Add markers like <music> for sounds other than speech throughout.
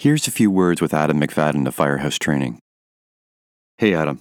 Here's a few words with Adam McFadden of Firehouse Training. Hey, Adam.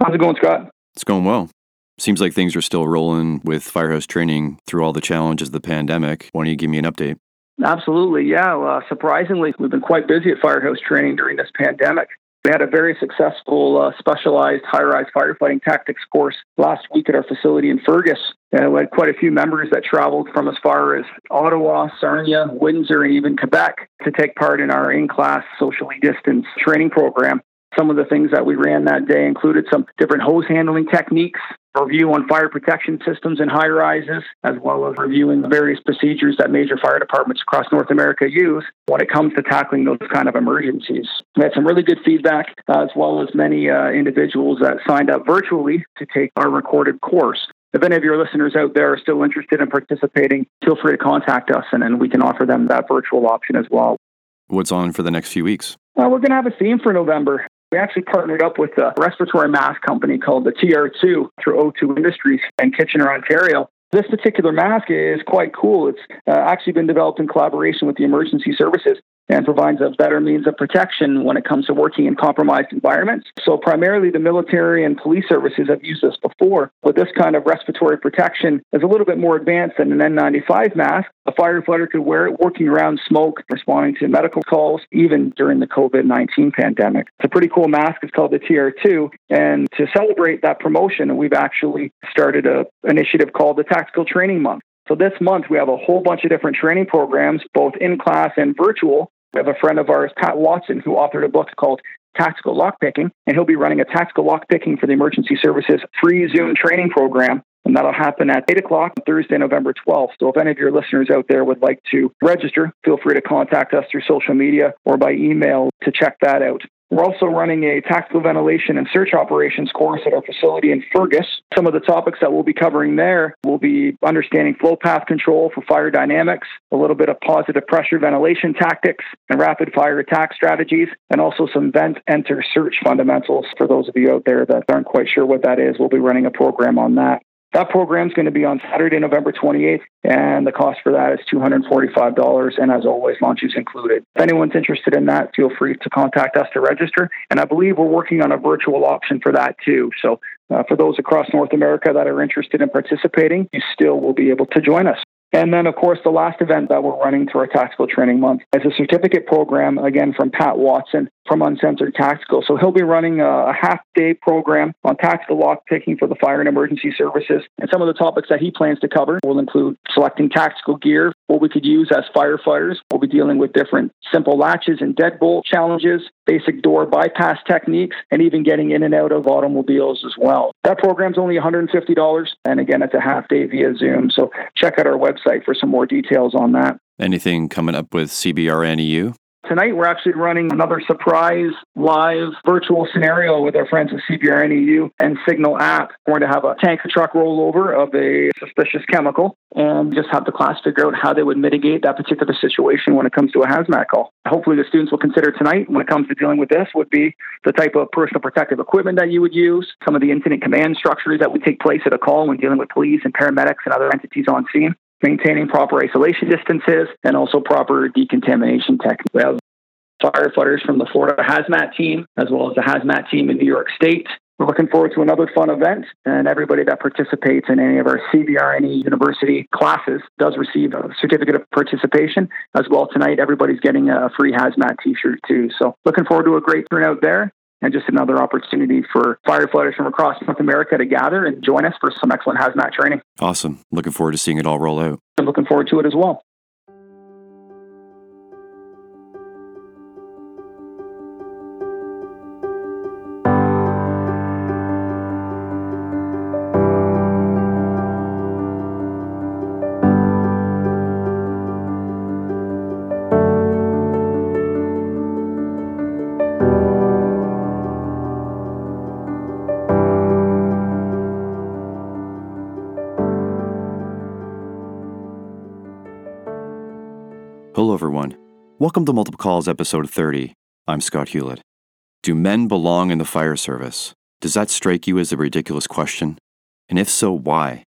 How's it going, Scott? It's going well. Seems like things are still rolling with Firehouse Training through all the challenges of the pandemic. Why don't you give me an update? Absolutely, yeah. Uh, surprisingly, we've been quite busy at Firehouse Training during this pandemic. We had a very successful uh, specialized high rise firefighting tactics course last week at our facility in Fergus. And we had quite a few members that traveled from as far as Ottawa, Sarnia, Windsor, and even Quebec to take part in our in class socially distanced training program. Some of the things that we ran that day included some different hose handling techniques, review on fire protection systems in high rises, as well as reviewing the various procedures that major fire departments across North America use when it comes to tackling those kind of emergencies. We had some really good feedback, uh, as well as many uh, individuals that signed up virtually to take our recorded course. If any of your listeners out there are still interested in participating, feel free to contact us and, and we can offer them that virtual option as well. What's on for the next few weeks? Uh, we're going to have a theme for November. We actually partnered up with a respiratory mask company called the TR2 through O2 Industries in Kitchener, Ontario. This particular mask is quite cool. It's uh, actually been developed in collaboration with the emergency services and provides a better means of protection when it comes to working in compromised environments. So, primarily, the military and police services have used this before, but this kind of respiratory protection is a little bit more advanced than an N95 mask. A firefighter could wear it working around smoke, responding to medical calls, even during the COVID 19 pandemic. It's a pretty cool mask. It's called the TR2. And to celebrate that promotion, we've actually started an initiative called the Tactical Training Month. So this month we have a whole bunch of different training programs, both in class and virtual. We have a friend of ours, Pat Watson, who authored a book called Tactical Lockpicking, and he'll be running a tactical lockpicking for the emergency services free Zoom training program. And that'll happen at 8 o'clock on Thursday, November 12th. So if any of your listeners out there would like to register, feel free to contact us through social media or by email to check that out. We're also running a tactical ventilation and search operations course at our facility in Fergus. Some of the topics that we'll be covering there will be understanding flow path control for fire dynamics, a little bit of positive pressure ventilation tactics and rapid fire attack strategies, and also some vent enter search fundamentals for those of you out there that aren't quite sure what that is. We'll be running a program on that. That program is going to be on Saturday, November 28th, and the cost for that is $245. And as always, lunch is included. If anyone's interested in that, feel free to contact us to register. And I believe we're working on a virtual option for that too. So uh, for those across North America that are interested in participating, you still will be able to join us. And then, of course, the last event that we're running through our Tactical Training Month is a certificate program, again, from Pat Watson from Uncensored Tactical. So he'll be running a, half day program on tactical lock picking for the fire and emergency services. And some of the topics that he plans to cover will include selecting tactical gear, what we could use as firefighters. We'll be dealing with different simple latches and deadbolt challenges, basic door bypass techniques, and even getting in and out of automobiles as well. That program's only $150. And again, it's a half day via Zoom. So check out our website for some more details on that. Anything coming up with CBRNEU? Tonight, we're actually running another surprise live virtual scenario with our friends at CBRNEU and Signal app. We're going to have a tanker truck rollover of a suspicious chemical and just have the class figure out how they would mitigate that particular situation when it comes to a hazmat call. Hopefully, the students will consider tonight when it comes to dealing with this would be the type of personal protective equipment that you would use, some of the incident command structures that would take place at a call when dealing with police and paramedics and other entities on scene maintaining proper isolation distances, and also proper decontamination techniques. We have firefighters from the Florida Hazmat team, as well as the Hazmat team in New York State. We're looking forward to another fun event, and everybody that participates in any of our CBRNE University classes does receive a certificate of participation. As well, tonight, everybody's getting a free hazmat t shirt, too. So, looking forward to a great turnout there and just another opportunity for firefighters from across North America to gather and join us for some excellent hazmat training. Awesome. Looking forward to seeing it all roll out. I'm looking forward to it as well. Welcome to Multiple Calls, episode 30. I'm Scott Hewlett. Do men belong in the fire service? Does that strike you as a ridiculous question? And if so, why?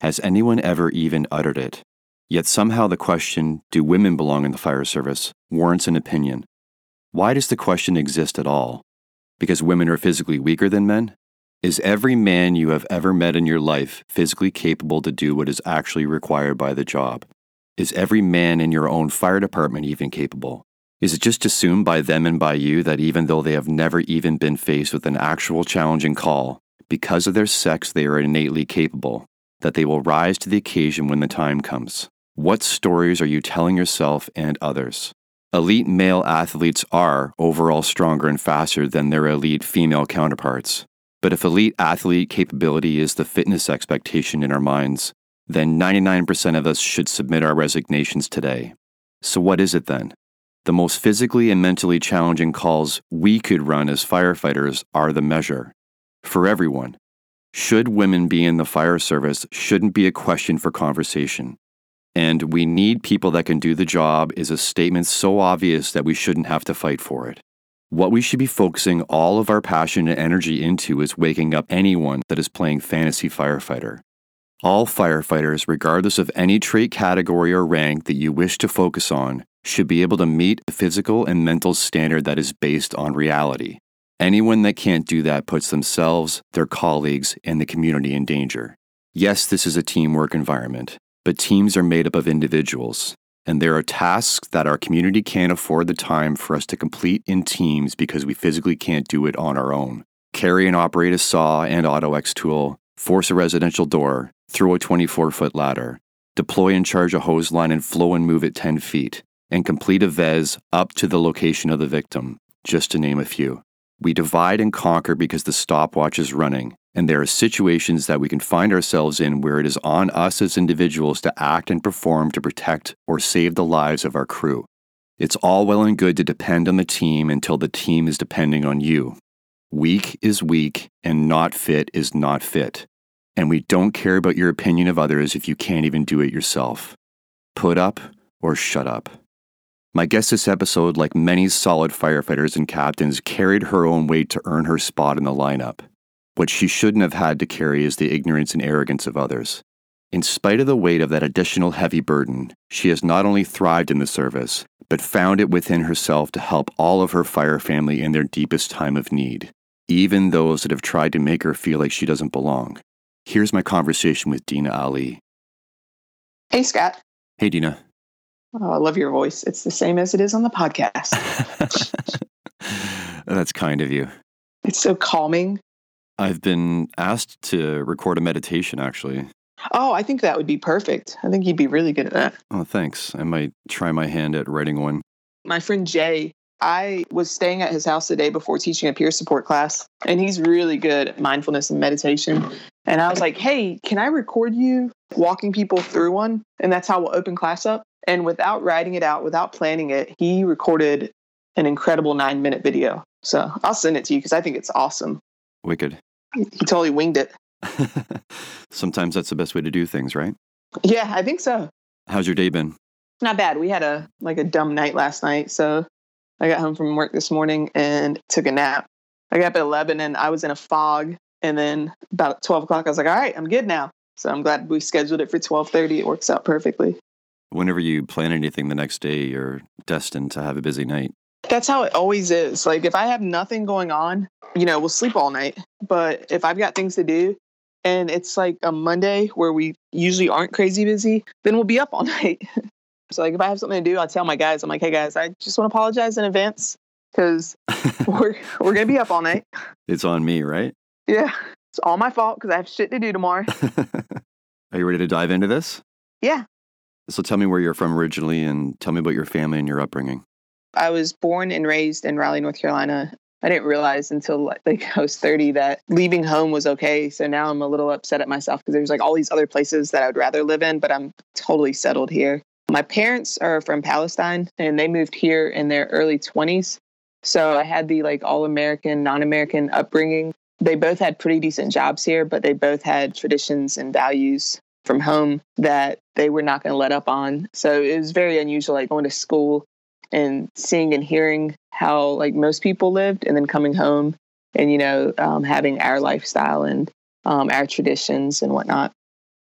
Has anyone ever even uttered it? Yet somehow the question, do women belong in the fire service, warrants an opinion. Why does the question exist at all? Because women are physically weaker than men? Is every man you have ever met in your life physically capable to do what is actually required by the job? Is every man in your own fire department even capable? Is it just assumed by them and by you that even though they have never even been faced with an actual challenging call, because of their sex they are innately capable, that they will rise to the occasion when the time comes? What stories are you telling yourself and others? Elite male athletes are overall stronger and faster than their elite female counterparts. But if elite athlete capability is the fitness expectation in our minds, then 99% of us should submit our resignations today. So, what is it then? The most physically and mentally challenging calls we could run as firefighters are the measure. For everyone, should women be in the fire service shouldn't be a question for conversation. And we need people that can do the job is a statement so obvious that we shouldn't have to fight for it. What we should be focusing all of our passion and energy into is waking up anyone that is playing fantasy firefighter. All firefighters, regardless of any trait category or rank that you wish to focus on, should be able to meet a physical and mental standard that is based on reality. Anyone that can't do that puts themselves, their colleagues, and the community in danger. Yes, this is a teamwork environment, but teams are made up of individuals, and there are tasks that our community can't afford the time for us to complete in teams because we physically can't do it on our own. Carry and operate a saw and AutoX tool, force a residential door, throw a 24 foot ladder, deploy and charge a hose line and flow and move it 10 feet, and complete a VES up to the location of the victim, just to name a few. We divide and conquer because the stopwatch is running, and there are situations that we can find ourselves in where it is on us as individuals to act and perform to protect or save the lives of our crew. It's all well and good to depend on the team until the team is depending on you. Weak is weak, and not fit is not fit. And we don't care about your opinion of others if you can't even do it yourself. Put up or shut up. My guest this episode, like many solid firefighters and captains, carried her own weight to earn her spot in the lineup. What she shouldn't have had to carry is the ignorance and arrogance of others. In spite of the weight of that additional heavy burden, she has not only thrived in the service, but found it within herself to help all of her fire family in their deepest time of need, even those that have tried to make her feel like she doesn't belong. Here's my conversation with Dina Ali. Hey, Scott. Hey, Dina. Oh, I love your voice. It's the same as it is on the podcast. <laughs> That's kind of you. It's so calming. I've been asked to record a meditation actually. Oh, I think that would be perfect. I think you'd be really good at that. Oh, thanks. I might try my hand at writing one. My friend Jay, I was staying at his house the day before teaching a peer support class, and he's really good at mindfulness and meditation. And I was like, hey, can I record you walking people through one? And that's how we'll open class up. And without writing it out, without planning it, he recorded an incredible nine minute video. So I'll send it to you because I think it's awesome. Wicked. He totally winged it. <laughs> Sometimes that's the best way to do things, right? Yeah, I think so. How's your day been? Not bad. We had a like a dumb night last night, so I got home from work this morning and took a nap. I got up at eleven and I was in a fog, and then about twelve o'clock I was like, "All right, I'm good now." So I'm glad we scheduled it for twelve thirty. It works out perfectly. Whenever you plan anything the next day, you're destined to have a busy night. That's how it always is. Like if I have nothing going on, you know, we'll sleep all night. But if I've got things to do and it's like a Monday where we usually aren't crazy busy, then we'll be up all <laughs> night. so like if I have something to do, I tell my guys, I'm like, hey guys, I just want to apologize in advance because <laughs> we're we're gonna be up all night. It's on me, right? Yeah, it's all my fault because I have shit to do tomorrow. <laughs> Are you ready to dive into this? Yeah. So tell me where you're from originally and tell me about your family and your upbringing. I was born and raised in Raleigh, North Carolina. I didn't realize until like <laughs> I was 30 that leaving home was okay. So now I'm a little upset at myself because there's like all these other places that I would rather live in, but I'm totally settled here. My parents are from Palestine and they moved here in their early 20s. So I had the like all American, non American upbringing. They both had pretty decent jobs here, but they both had traditions and values from home that they were not going to let up on. So it was very unusual, like going to school and seeing and hearing how like most people lived, and then coming home and you know um, having our lifestyle and um, our traditions and whatnot.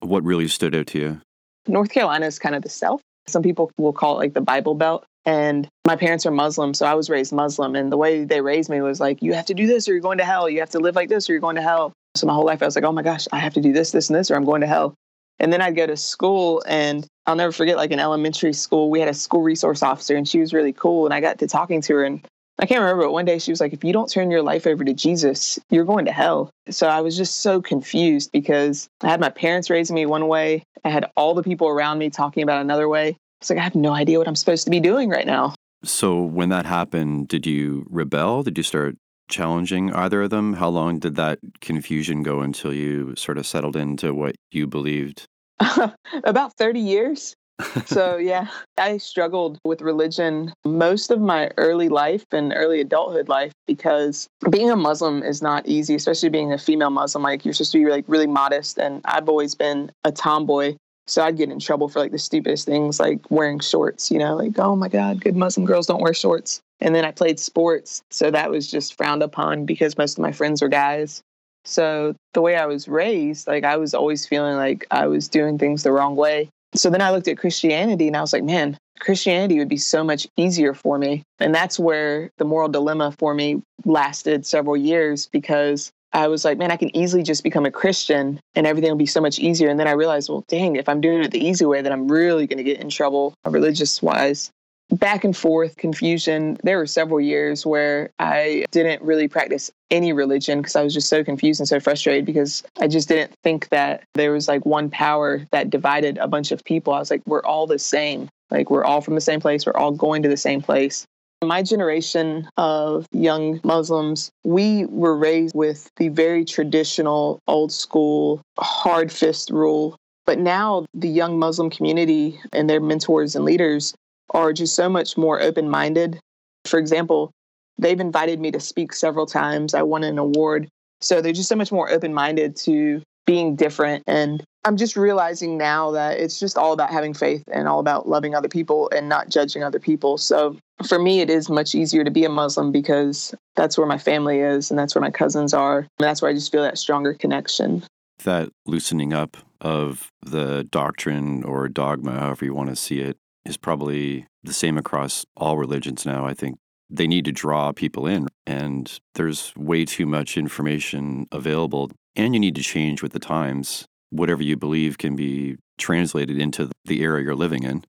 What really stood out to you? North Carolina is kind of the South. Some people will call it like the Bible Belt. And my parents are Muslim, so I was raised Muslim. And the way they raised me was like, you have to do this or you're going to hell. You have to live like this or you're going to hell. So my whole life I was like, oh my gosh, I have to do this, this, and this, or I'm going to hell. And then I'd go to school and I'll never forget like in elementary school, we had a school resource officer and she was really cool. And I got to talking to her and I can't remember, but one day she was like, if you don't turn your life over to Jesus, you're going to hell. So I was just so confused because I had my parents raising me one way. I had all the people around me talking about another way. It's like, I have no idea what I'm supposed to be doing right now. So when that happened, did you rebel? Did you start challenging either of them? How long did that confusion go until you sort of settled into what you believed? <laughs> About 30 years. <laughs> so, yeah, I struggled with religion most of my early life and early adulthood life because being a Muslim is not easy, especially being a female Muslim. Like, you're supposed to be like really modest. And I've always been a tomboy. So I'd get in trouble for like the stupidest things, like wearing shorts, you know, like, oh my God, good Muslim girls don't wear shorts. And then I played sports. So that was just frowned upon because most of my friends were guys. So the way I was raised, like I was always feeling like I was doing things the wrong way. So then I looked at Christianity and I was like, man, Christianity would be so much easier for me. And that's where the moral dilemma for me lasted several years because I was like, man, I can easily just become a Christian and everything will be so much easier. And then I realized, well, dang, if I'm doing it the easy way, then I'm really going to get in trouble religious wise back and forth confusion. There were several years where I didn't really practice any religion because I was just so confused and so frustrated because I just didn't think that there was like one power that divided a bunch of people. I was like, we're all the same. Like, we're all from the same place. We're all going to the same place. My generation of young Muslims, we were raised with the very traditional, old school, hard fist rule. But now the young Muslim community and their mentors and leaders are just so much more open minded. For example, they've invited me to speak several times. I won an award. So they're just so much more open minded to being different. And I'm just realizing now that it's just all about having faith and all about loving other people and not judging other people. So for me, it is much easier to be a Muslim because that's where my family is and that's where my cousins are. And that's where I just feel that stronger connection. That loosening up of the doctrine or dogma, however you want to see it, is probably the same across all religions now. I think they need to draw people in, and there's way too much information available, and you need to change with the times. Whatever you believe can be translated into the era you're living in.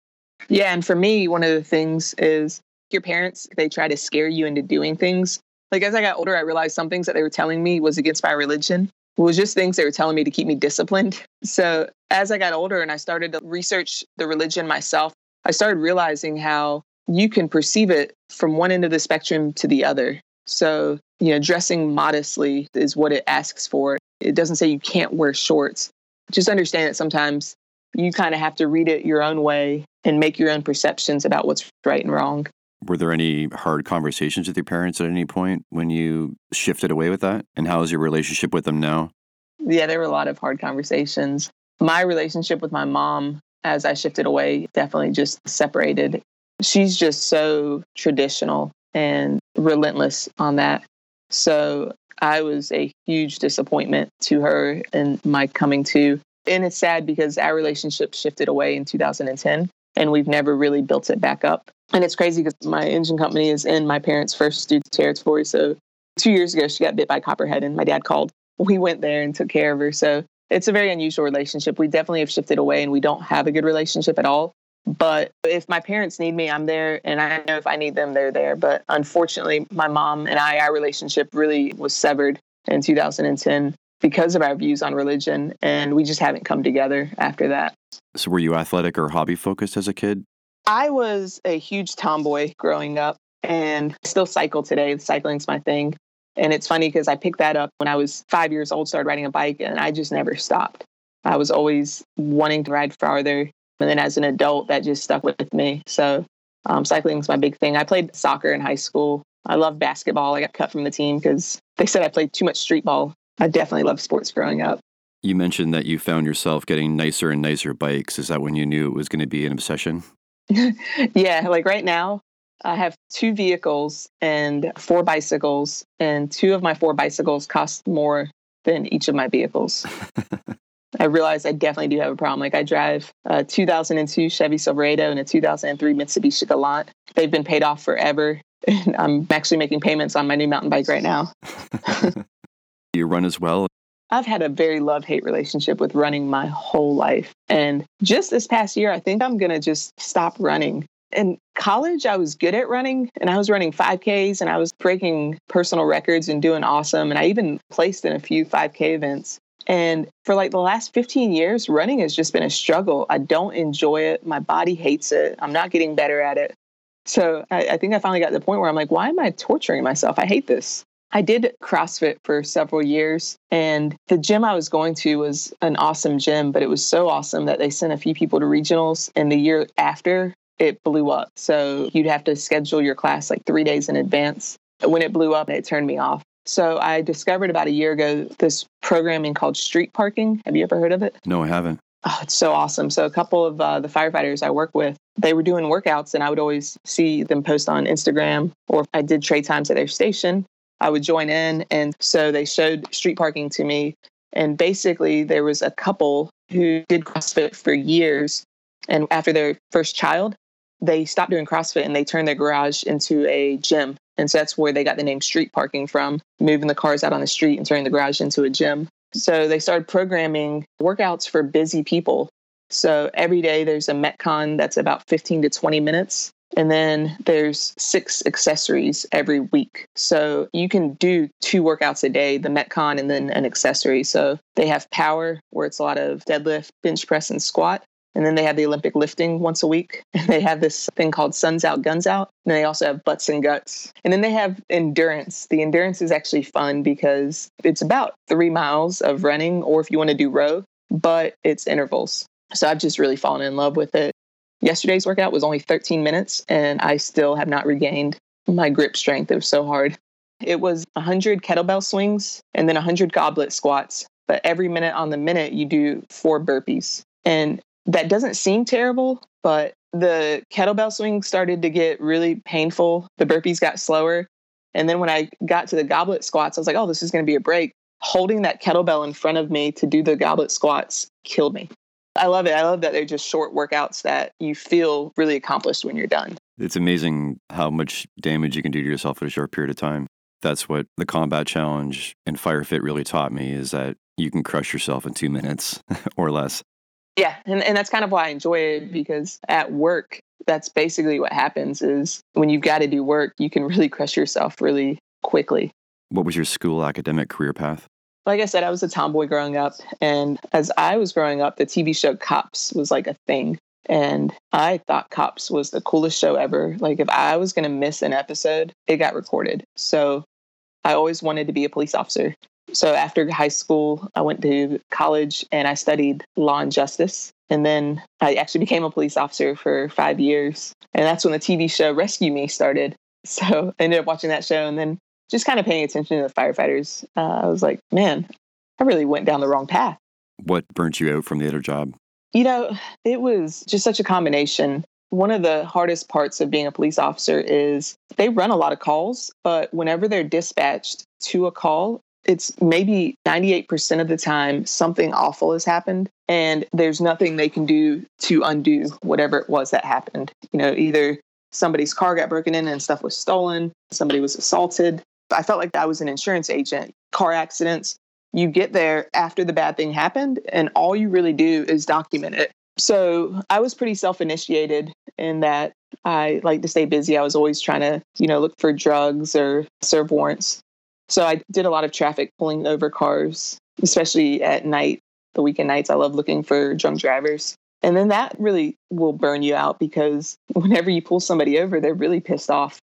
Yeah, and for me, one of the things is your parents, they try to scare you into doing things. Like as I got older, I realized some things that they were telling me was against my religion. It was just things they were telling me to keep me disciplined. <laughs> So as I got older and I started to research the religion myself, I started realizing how you can perceive it from one end of the spectrum to the other. So, you know, dressing modestly is what it asks for. It doesn't say you can't wear shorts. Just understand that sometimes you kind of have to read it your own way and make your own perceptions about what's right and wrong. Were there any hard conversations with your parents at any point when you shifted away with that? And how is your relationship with them now? Yeah, there were a lot of hard conversations. My relationship with my mom as I shifted away, definitely just separated. She's just so traditional and relentless on that. So I was a huge disappointment to her in my coming to. And it's sad because our relationship shifted away in 2010 and we've never really built it back up. And it's crazy because my engine company is in my parents' first student territory. So two years ago, she got bit by copperhead and my dad called. We went there and took care of her. So it's a very unusual relationship. We definitely have shifted away and we don't have a good relationship at all. But if my parents need me, I'm there. And I know if I need them, they're there. But unfortunately, my mom and I, our relationship really was severed in 2010 because of our views on religion. And we just haven't come together after that. So, were you athletic or hobby focused as a kid? I was a huge tomboy growing up and still cycle today. Cycling's my thing. And it's funny because I picked that up when I was five years old, started riding a bike, and I just never stopped. I was always wanting to ride farther. And then as an adult, that just stuck with me. So um, cycling is my big thing. I played soccer in high school. I love basketball. I got cut from the team because they said I played too much street ball. I definitely loved sports growing up. You mentioned that you found yourself getting nicer and nicer bikes. Is that when you knew it was going to be an obsession? <laughs> yeah, like right now, I have two vehicles and four bicycles, and two of my four bicycles cost more than each of my vehicles. <laughs> I realized I definitely do have a problem. Like I drive a 2002 Chevy Silverado and a 2003 Mitsubishi Galant. They've been paid off forever. <laughs> And I'm actually making payments on my new mountain bike right now. <laughs> you run as well? I've had a very love hate relationship with running my whole life. And just this past year, I think I'm going to just stop running. In college, I was good at running and I was running 5Ks and I was breaking personal records and doing awesome. And I even placed in a few 5K events. And for like the last 15 years, running has just been a struggle. I don't enjoy it. My body hates it. I'm not getting better at it. So I, I, think I finally got to the point where I'm like, why am I torturing myself? I hate this. I did CrossFit for several years, and the gym I was going to was an awesome gym, but it was so awesome that they sent a few people to regionals. And the year after, it blew up. So you'd have to schedule your class like three days in advance. When it blew up, it turned me off. So I discovered about a year ago this programming called street parking. Have you ever heard of it? No, I haven't. Oh, it's so awesome. So a couple of uh, the firefighters I work with, they were doing workouts and I would always see them post on Instagram or I did trade times at their station. I would join in. And so they showed street parking to me. And basically there was a couple who did CrossFit for years. And after their first child, they stopped doing CrossFit and they turned their garage into a gym. And so that's where they got the name street parking from, moving the cars out on the street and turning the garage into a gym. So they started programming workouts for busy people. So every day there's a Metcon that's about 15 to 20 minutes. And then there's six accessories every week. So you can do two workouts a day, the Metcon and then an accessory. So they have power, where it's a lot of deadlift, bench press, and squat. And then they have the Olympic lifting once a week. <laughs> And they have this thing called Suns Out, Guns Out. And they also have butts and guts. And then they have endurance. The endurance is actually fun because it's about three miles of running, or if you want to do row, but it's intervals. So I've just really fallen in love with it. Yesterday's workout was only 13 minutes, and I still have not regained my grip strength. It was so hard. It was 100 kettlebell swings and then 100 goblet squats. But every minute on the minute, you do four burpees. And that doesn't seem terrible, but the kettlebell swing started to get really painful. The burpees got slower. And then when I got to the goblet squats, I was like, oh, this is going to be a break. Holding that kettlebell in front of me to do the goblet squats killed me. I love it. I love that they're just short workouts that you feel really accomplished when you're done. It's amazing how much damage you can do to yourself in a short period of time. That's what the combat challenge and fire fit really taught me is that you can crush yourself in two minutes <laughs> or less. Yeah, and, and that's kind of why I enjoy it mm-hmm. because at work, that's basically what happens is when you've got to do work, you can really crush yourself really quickly. What was your school academic career path? Like I said, I was a tomboy growing up. And as I was growing up, the TV show Cops was like a thing. And I thought Cops was the coolest show ever. Like, if I was going to miss an episode, it got recorded. So I always wanted to be a police officer. So after high school, I went to college and I studied law and justice. And then I actually became a police officer for five years. And that's when the TV show Rescue Me started. <laughs> So I ended up watching that show and then just kind of paying attention to the firefighters. Uh, I was like, man, I really went down the wrong path. What burnt you out from the other job? You know, it was just such a combination. One of the hardest parts of being a police officer is they run a lot of calls, but whenever they're dispatched to a call, it's maybe 98% of the time something awful has happened and there's nothing they can do to undo whatever it was that happened. You know, either somebody's car got broken in and stuff was stolen, somebody was assaulted. I felt like I was an insurance agent. Car accidents, you get there after the bad thing happened and all you really do is document it. So I was pretty self initiated in that I like to stay busy. I was always trying to, you know, look for drugs or serve warrants. So I did a lot of traffic pulling over cars, especially at night, the weekend nights. I love looking for drunk drivers. And then that really will burn you out because <laughs> whenever you pull somebody over, they're really pissed off.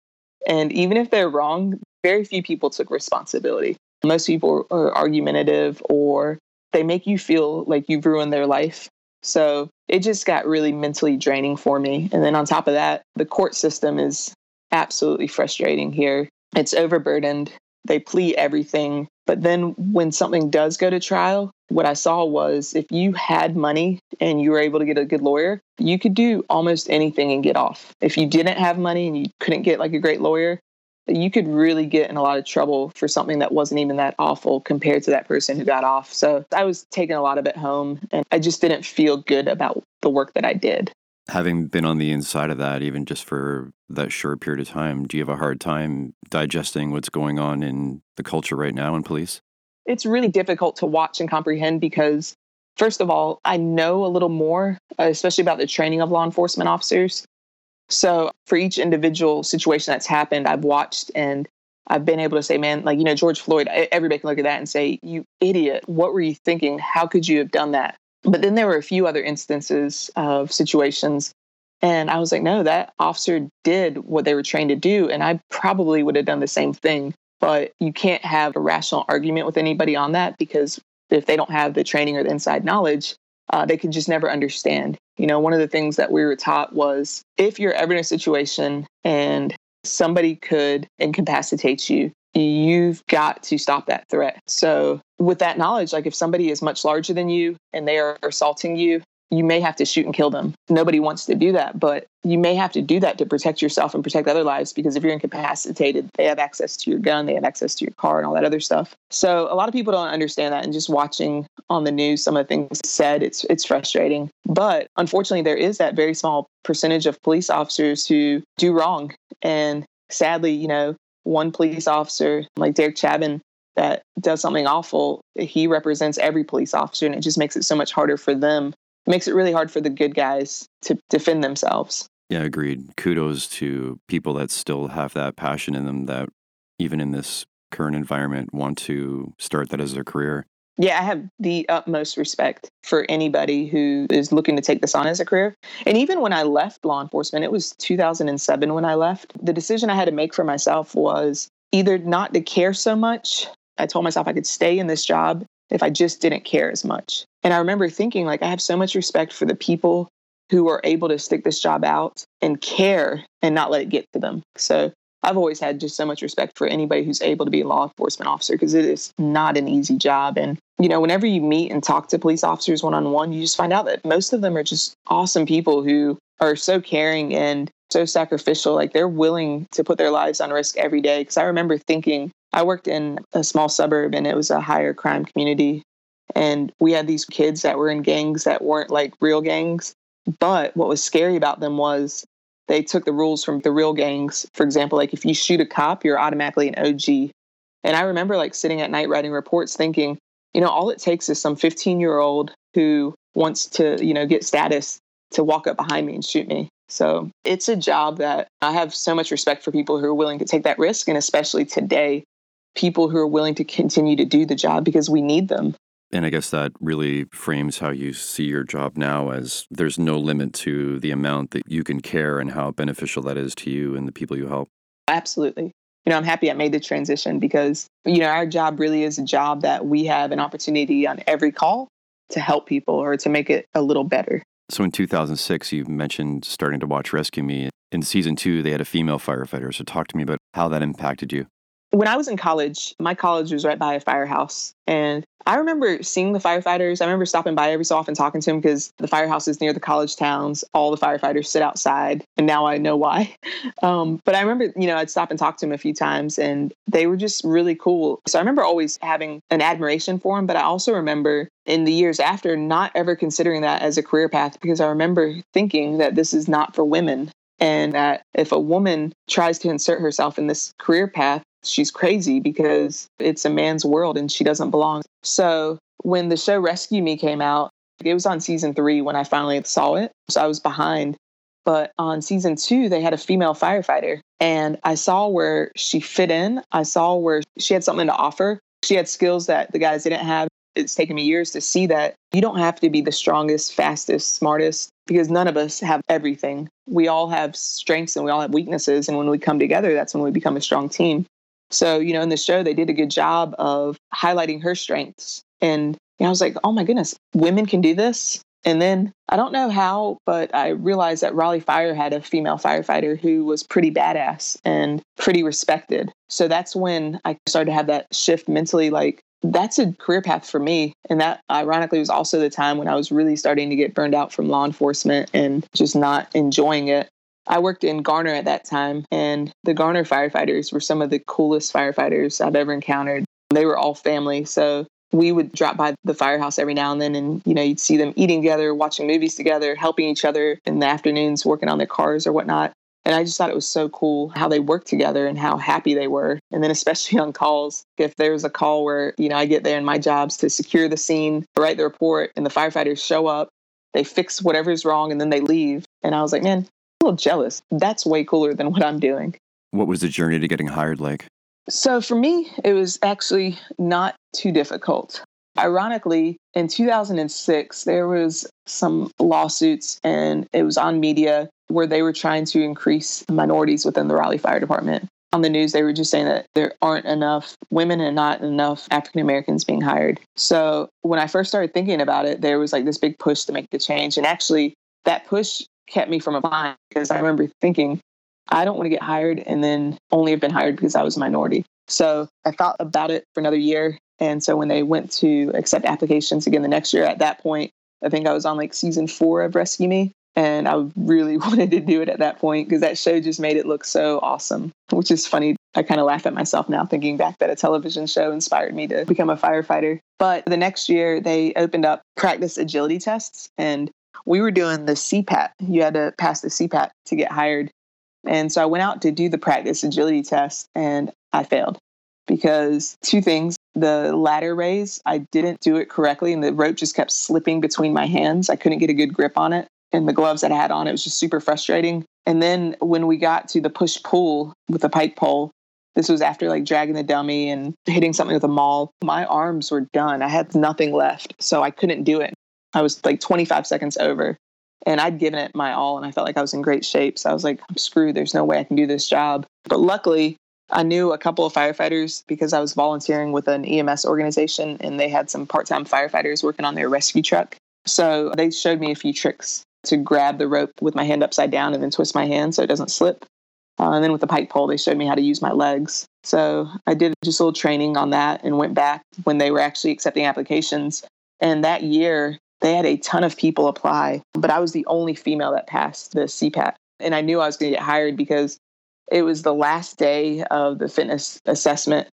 And even if they're wrong, very few people took responsibility. Most people are argumentative or they make you feel like you've ruined their life. So it just got really mentally draining for me. And then on top of that, the court system is absolutely frustrating here. It's overburdened they plead everything. But then when something does go to trial, what I saw was if you had money and you were able to get a good lawyer, you could do almost anything and get off. If you didn't have money and you couldn't get like a great lawyer, you could really get in a lot of trouble for something that wasn't even that awful compared to that person who got off. So I was taking a lot of it home and I just didn't feel good about the work that I did. Having been on the inside of that, even just for that short period of time, do you have a hard time digesting what's going on in the culture right now in police? It's really difficult to watch and comprehend because, first of all, I know a little more, uh, especially about the training of law enforcement officers. So for each individual situation that's happened, I've watched and I've been able to say, man, like, you know, George Floyd, everybody can look at that and say, you idiot, what were you thinking? How could you have done that? But then there were a few other instances of situations. And I was like, no, that officer did what they were trained to do. And I probably would have done the same thing. But you can't have a rational argument with anybody on that because if they don't have the training or the inside knowledge, uh, they can just never understand. You know, one of the things that we were taught was if you're ever in a situation and somebody could incapacitate you, you've got to stop that threat. So, with that knowledge, like if somebody is much larger than you and they are assaulting you, you may have to shoot and kill them. Nobody wants to do that, but you may have to do that to protect yourself and protect other lives because if you're incapacitated, they have access to your gun, they have access to your car, and all that other stuff. So a lot of people don't understand that, and just watching on the news some of the things said, it's it's frustrating. But unfortunately, there is that very small percentage of police officers who do wrong, and sadly, you know, one police officer like Derek Chauvin that does something awful, he represents every police officer, and it just makes it so much harder for them makes it really hard for the good guys to defend themselves. Yeah, agreed. Kudos to people that still have that passion in them that even in this current environment want to start that as their career. Yeah, I have the utmost respect for anybody who is looking to take this on as a career. And even when I left law enforcement, it was 2007 when I left. The decision I had to make for myself was either not to care so much. I told myself I could stay in this job if I just didn't care as much. And I remember thinking, like, I have so much respect for the people who are able to stick this job out and care and not let it get to them. So I've always had just so much respect for anybody who's able to be a law enforcement officer because it is not an easy job. And, you know, whenever you meet and talk to police officers one on one, you just find out that most of them are just awesome people who are so caring and so sacrificial. Like they're willing to put their lives on risk every day. Because I remember thinking, I worked in a small suburb and it was a higher crime community. And we had these kids that were in gangs that weren't like real gangs. But what was scary about them was they took the rules from the real gangs. For example, like if you shoot a cop, you're automatically an OG. And I remember like sitting at night writing reports thinking, you know, all it takes is some 15 year old who wants to, you know, get status to walk up behind me and shoot me. So it's a job that I have so much respect for people who are willing to take that risk. And especially today, people who are willing to continue to do the job because we need them. And I guess that really frames how you see your job now as there's no limit to the amount that you can care and how beneficial that is to you and the people you help. Absolutely. You know, I'm happy I made the transition because, you know, our job really is a job that we have an opportunity on every call to help people or to make it a little better. So in 2006, you mentioned starting to watch Rescue Me. In season two, they had a female firefighter. So talk to me about how that impacted you when I was in college, my college was right by a firehouse. And I remember seeing the firefighters. I remember stopping by every so often talking to them because the firehouse is near the college towns. All the firefighters sit outside. And now I know why. <laughs> Um, but I remember, you know, I'd stop and talk to them a few times and they were just really cool. So I remember always having an admiration for them. But I also remember in the years after not ever considering that as a career path because I remember thinking that this is not for women and that if a woman tries to insert herself in this career path, she's crazy because it's a man's world and she doesn't belong. So when the show Rescue Me came out, it was on season three when I finally saw it. So I was behind. But on season two, they had a female firefighter. And I saw where she fit in. I saw where she had something to offer. She had skills that the guys didn't have. It's taken me years to see that you don't have to be the strongest, fastest, smartest, because none of us have everything. We all have strengths and we all have weaknesses. And when we come together, that's when we become a strong team. So, you know, in the show, they did a good job of highlighting her strengths. And you know, I was like, oh my goodness, women can do this. And then I don't know how, but I realized that Raleigh Fire had a female firefighter who was pretty badass and pretty respected. So that's when I started to have that shift mentally like, that's a career path for me. And that ironically was also the time when I was really starting to get burned out from law enforcement and just not enjoying it. I worked in Garner at that time, and the Garner firefighters were some of the coolest firefighters I've ever encountered. They were all family. So we would drop by the firehouse every now and then and you know you'd see them eating together watching movies together helping each other in the afternoons working on their cars or whatnot and I just thought it was so cool how they worked together and how happy they were. And then, especially <laughs> on calls, if there's a call where, you know, I get there and my job's to secure the scene, write the report, and the firefighters show up, they fix whatever's wrong, and then they leave. And I was like, man, a little jealous. That's way cooler than what I'm doing. What was the journey to getting hired like? So for me, it was actually not too difficult. Ironically, in 2006, there was some lawsuits and it was on media where they were trying to increase minorities within the Raleigh Fire Department. On the news, they were just saying that there aren't enough women and not enough African Americans being hired. So when I first started thinking about it, there was like this big push to make the change. And actually, that push kept me from applying because I remember thinking, I don't want to get hired and then only have been hired because I was a minority. So I thought about it for another year. And so when they went to accept applications again the next year, at that point, I think I was on like season four of Rescue Me. And I really <laughs> wanted to do it at that point because that show just made it look so awesome, which is funny. I kind of laugh at myself now thinking back that a television show inspired me to become a firefighter. But the next year, they opened up practice agility tests and we were doing the CPAT. You had to pass the CPAT to get hired. And so I went out to do the practice agility test and I failed because two things. The ladder raise, I didn't do it correctly and the rope just kept slipping between my hands. I couldn't get a good grip on it. And the gloves that I had on, it was just super frustrating. And then when we got to the push pull with the pike pole, this was after like dragging the dummy and hitting something with a maul. My arms were done. I had nothing left. So I couldn't do it. I was like 25 seconds over and I'd given it my all and I felt like I was in great shape. So I was like, I'm screwed. There's no way I can do this job. But luckily, I knew a couple of firefighters because I was volunteering with an EMS organization and they had some part time firefighters working on their rescue truck. So they showed me a few tricks to grab the rope with my hand upside down and then twist my hand so it doesn't slip. Uh, and then with the pike pole, they showed me how to use my legs. So I did just a little training on that and went back when they were actually accepting applications. And that year, they had a ton of people apply, but I was the only female that passed the CPAT. And I knew I was going to get hired because it was the last day of the fitness assessment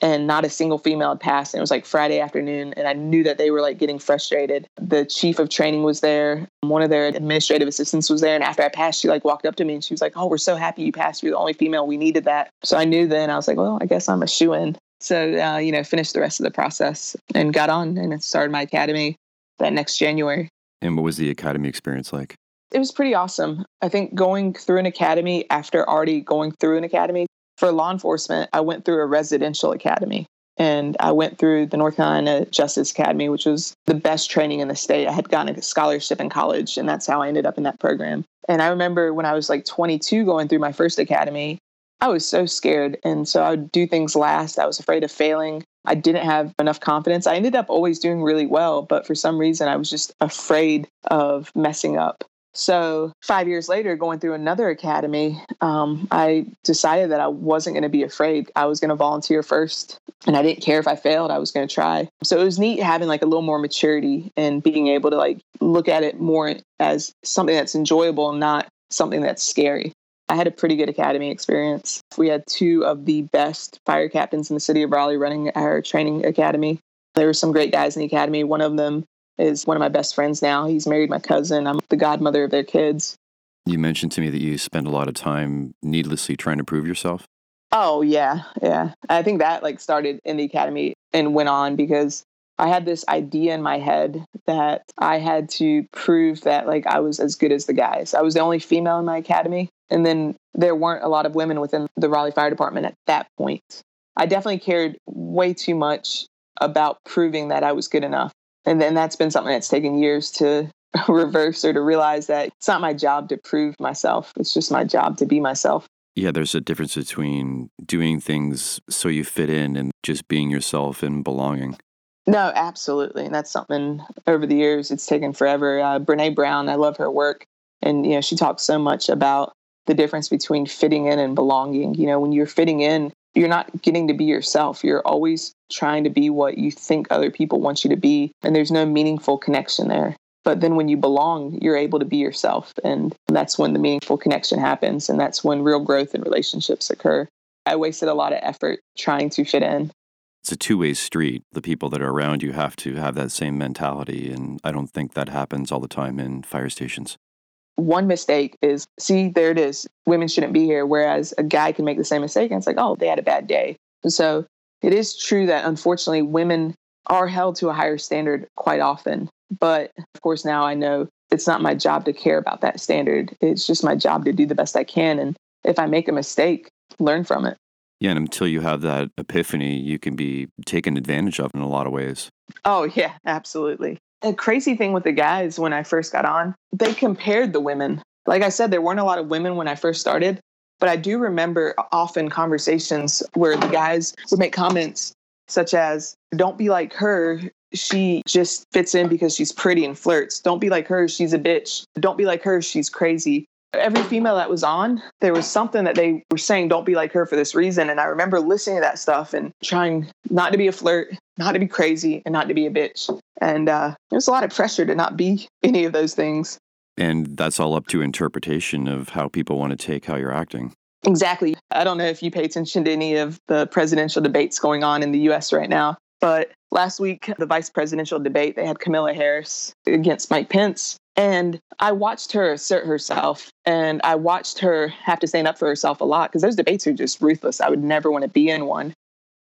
and not a single female had passed. And it was like Friday afternoon, and I knew that they were like getting frustrated. The chief of training was there, one of their administrative assistants was there, and after I passed, she like walked up to me and she was like, "Oh, we're so happy you passed. You're the only female. We needed that." So I knew then. I was like, "Well, I guess I'm a shoe in." So uh, you know, finished the rest of the process and got on and started my academy that next January. And what was the academy experience like? It was pretty awesome. I think going through an academy after already going through an academy for law enforcement, I went through a residential academy and I went through the North Carolina Justice Academy, which was the best training in the state. I had gotten a scholarship in college, and that's how I ended up in that program. And I remember when I was like 22 going through my first academy, I was so scared. And so I would do things last. I was afraid of failing. I didn't have enough confidence. I ended up always doing really well, but for some reason, I was just afraid of messing up. So, five years later, going through another academy, um, I decided that I wasn't going to be afraid. I was going to volunteer first, and I didn't care if I failed, I was going to try. So, it was neat having like a little more maturity and being able to like look at it more as something that's enjoyable, and not something that's scary. I had a pretty good academy experience. We had two of the best fire captains in the city of Raleigh running our training academy. There were some great guys in the academy. One of them is one of my best friends now. He's married my cousin. I'm the godmother of their kids. You mentioned to me that you spend a lot of time needlessly trying to prove yourself. Oh yeah, yeah. I think that like started in the academy and went on because I had this idea in my head that I had to prove that like I was as good as the guys. I was the only female in my academy. And then there weren't a lot of women within the Raleigh Fire Department at that point. I definitely cared way too much about proving that I was good enough. And then that's been something that's taken years to <laughs> reverse or to realize that it's not my job to prove myself. It's just my job to be myself. Yeah, there's a difference between doing things so you fit in and just being yourself and belonging. No, absolutely. And that's something over the years, it's taken forever. Uh, Brene Brown, I love her work. And, you know, she talks so much about the difference between fitting in and belonging. You know, when you're fitting in, you're not getting to be yourself. You're always trying to be what you think other people want you to be. And there's no meaningful connection there. But then when you belong, you're able to be yourself. And that's when the meaningful connection happens. And that's when real growth in relationships occur. I wasted a lot of effort trying to fit in. It's a two way street. The people that are around you have to have that same mentality. And I don't think that happens all the time in fire stations. One mistake is see, there it is. Women shouldn't be here. Whereas a guy can make the same mistake and it's like, oh, they had a bad day. so it is true that unfortunately women are held to a higher standard quite often. But of course, now I know it's not my job to care about that standard. It's just my job to do the best I can. And if I make a mistake, learn from it. Yeah, and until you have that epiphany, you can be taken advantage of in a lot of ways. Oh, yeah, absolutely. The crazy thing with the guys when I first got on, they compared the women. Like I said, there weren't a lot of women when I first started, but I do remember often conversations where the guys would make comments such as, Don't be like her she just fits in because she's pretty and flirts. Don't be like her, she's a bitch. Don't be like her, she's crazy. Every female that was on, there was something that they were saying, don't be like her for this reason. And I remember listening to that stuff and trying not to be a flirt, not to be crazy, and not to be a bitch. And uh, there's a lot of pressure to not be any of those things. And that's all up to interpretation of how people want to take how you're acting. Exactly. I don't know if you pay attention to any of the presidential debates going on in the US right now, but last week, the vice presidential debate, they had Kamala Harris against Mike Pence. And I watched her assert herself and I watched her have to stand up for herself a lot because those debates are just ruthless. I would never want to be in one.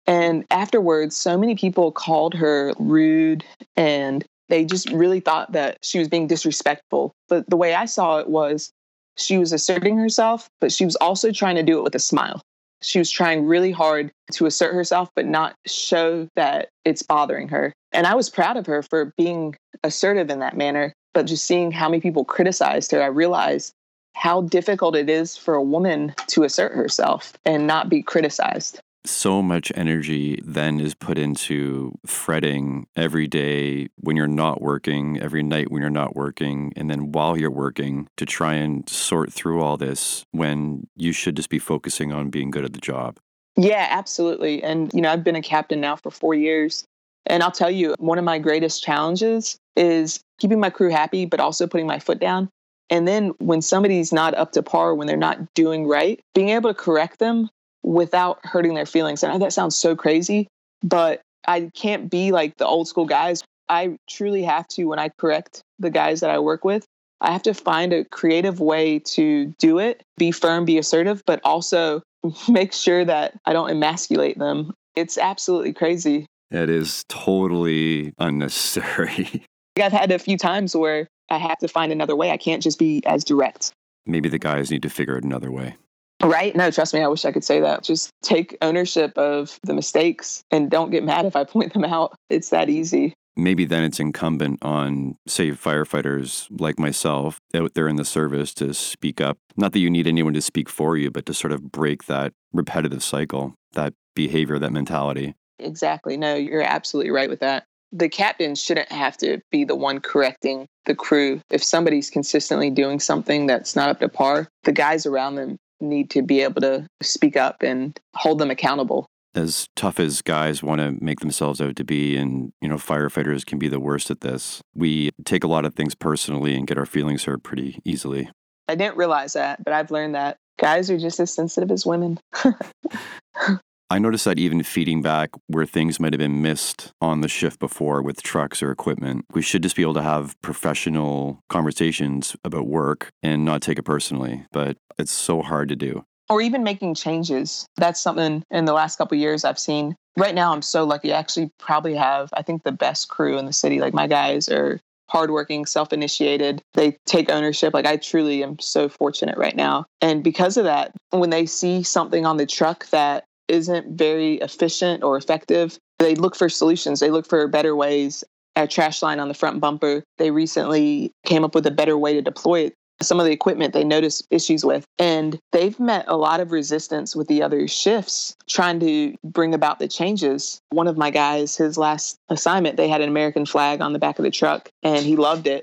And afterwards, so many people called her rude and they just really thought that she was being disrespectful. But the way I saw it was she was asserting herself, but she was also trying to do it with a smile. She was trying really hard to assert herself, but not show that it's bothering her. And I was proud of her for being assertive in that manner. But just seeing how many people criticized her, I realized how difficult it is for a woman to assert herself and not be criticized so much energy then is put into fretting every day when you're not working, every night when you're not working, and then while you're working to try and sort through all this when you should just be focusing on being good at the job. Yeah, absolutely. And, you know, I've been a captain now for four years. And I'll tell you, one of my greatest challenges is keeping my crew happy, but also putting my foot down. And then when somebody's not up to par, when they're not doing right, being able to correct them without hurting their feelings. And that sounds so crazy, but I can't be like the old school guys. I truly have to, when I correct the guys that I work with, I have to find a creative way to do it, be firm, be assertive, but also <laughs> make sure that I don't emasculate them. It's absolutely crazy. It is totally unnecessary. <laughs> I've had a few times where I have to find another way. I can't just be as direct. Maybe the guys need to figure it another way. Right? No, trust me, I wish I could say that. Just take ownership of the mistakes and don't get mad if I <laughs> point them out. It's that easy. Maybe then it's incumbent on, say, firefighters like myself out there in the service to speak up. Not that you need anyone to speak for you, but to sort of break that repetitive cycle, that behavior, that mentality. Exactly. No, you're absolutely right with that. The captain shouldn't have to be the one correcting the crew. If somebody's consistently doing something that's not up to par, the guys around them need to be able to speak up and hold them accountable. As tough as guys want to make themselves out to be, and you know, firefighters can be the worst at this. We take a lot of things personally and get our feelings hurt pretty easily. I didn't realize that, but I've learned that guys are just as sensitive as women. <laughs> I noticed that even feeding back where things might have been missed on the shift before with trucks or equipment, we should just be able to have professional conversations about work and not take it personally. But it's so hard to do. Or even making changes. That's something in the last couple years I've seen. Right now, I'm so lucky. I actually probably have, I think, the best crew in the city. Like my guys are hardworking, self initiated. They take ownership. Like I truly am so fortunate right now. And because of that, when they see something on the truck that isn't very efficient or effective, they look for solutions. They look for better ways. A trash line on the front bumper, they recently came up with a better way to deploy it. Some of the equipment they noticed issues with, and they've met a lot of resistance with the other shifts trying to bring about the changes. One of my guys, his last assignment, they had an American flag on the back of the truck, and he loved it.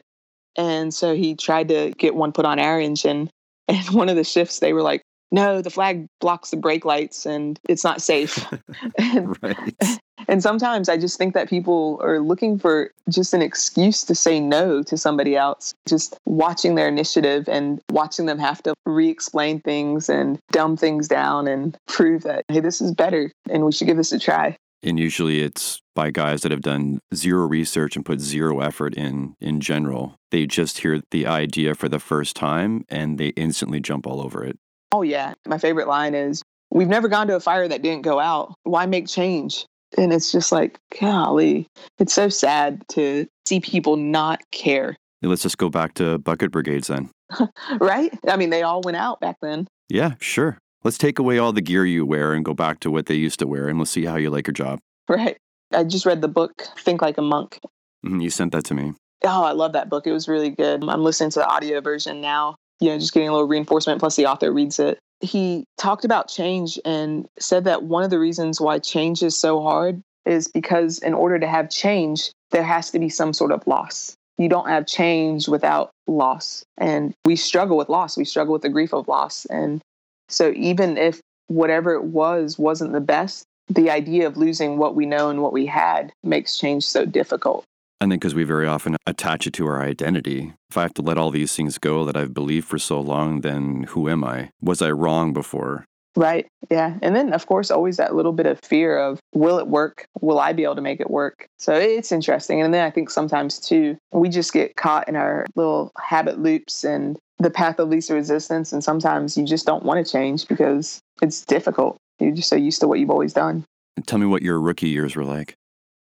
And so he tried to get one put on our engine. <laughs> And one of the shifts, they were like, no, the flag blocks the brake lights and it's not safe. <laughs> <laughs> and, right. <laughs> And sometimes I just think that people are looking for just an excuse to say no to somebody else. Just watching their initiative and watching them have to re explain things and dumb things down and prove that, hey, this is better and we should give this a try. And usually it's by guys that have done zero research and put zero effort in in general. They just hear the idea for the first time and they instantly jump all over it. Oh, yeah. My favorite line is We've never gone to a fire that didn't go out. Why make change? And it's just like, golly, it's so sad to see people not care. Let's just go back to bucket brigades then. <laughs> right? I mean, they all went out back then. Yeah, sure. Let's take away all the gear you wear and go back to what they used to wear, and let's see how you like your job. Right. I just read the book Think Like a Monk. Mm-hmm, you sent that to me. Oh, I love that book. It was really good. I'm listening to the audio version now, you know, just getting a little reinforcement, plus the author reads it he talked about change and said that one of the reasons why change is so hard is because in order to have change, there has to be some sort of loss. You don't have change without loss. And we struggle with loss. We struggle with the grief of loss. And so even if whatever it was wasn't the best, the idea of losing what we know and what we had makes change so difficult. I think because we very often attach it to our identity. If I have to let all these things go that I've believed for so long, then who am I? Was I wrong before? Right. Yeah. And then, of course, always that little bit of fear of will it work? Will I be able to make it work? So it's interesting. And then I think sometimes, too, we just get caught in our little habit loops and the path of least resistance. And sometimes you just don't want to change because it's difficult. You're just so used to what you've always done. Tell me what your rookie years were like.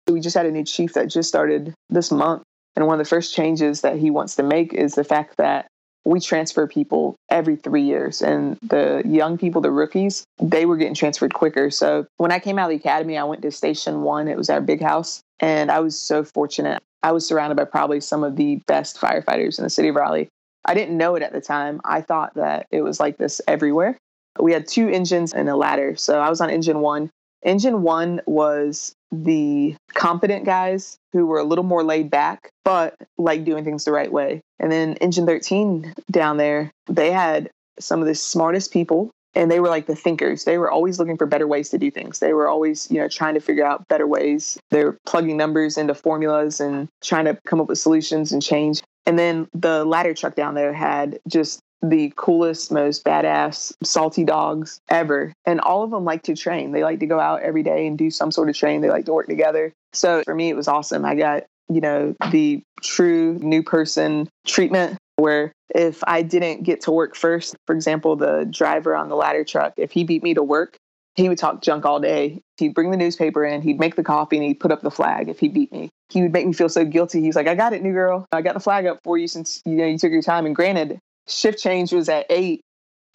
We just had a new chief that just started this month. And one of the first changes that he wants to make is the fact that we transfer people every three years. And the young people, the rookies, they were getting transferred quicker. So when I came out of the academy, I went to Station One. It was our big house. And I was so fortunate. I was surrounded by probably some of the best firefighters in the city of Raleigh. I didn't know it at the time. I thought that it was like this everywhere. We had two engines and a ladder. So I was on engine one. Engine one was the competent guys who were a little more laid back, but like doing things the right way. And then Engine 13 down there, they had some of the smartest people and they were like the thinkers. They were always looking for better ways to do things. They were always, you know, trying to figure out better ways. They're plugging numbers into formulas and trying to come up with solutions and change. And then the ladder truck down there had just the coolest, most badass salty dogs ever. And all of them like to train. They like to go out every day and do some sort of training. They like to work together. So for me, it was awesome. I got, you know, the true new person treatment where if I didn't get to work first, for example, the driver on the ladder truck, if he beat me to work, he would talk junk all day. He'd bring the newspaper in, he'd make the coffee, and he'd put up the flag if he beat me. He would make me feel so guilty. He's like, I got it, new girl. I got the flag up for you since you know you took your time. And granted, shift change was at eight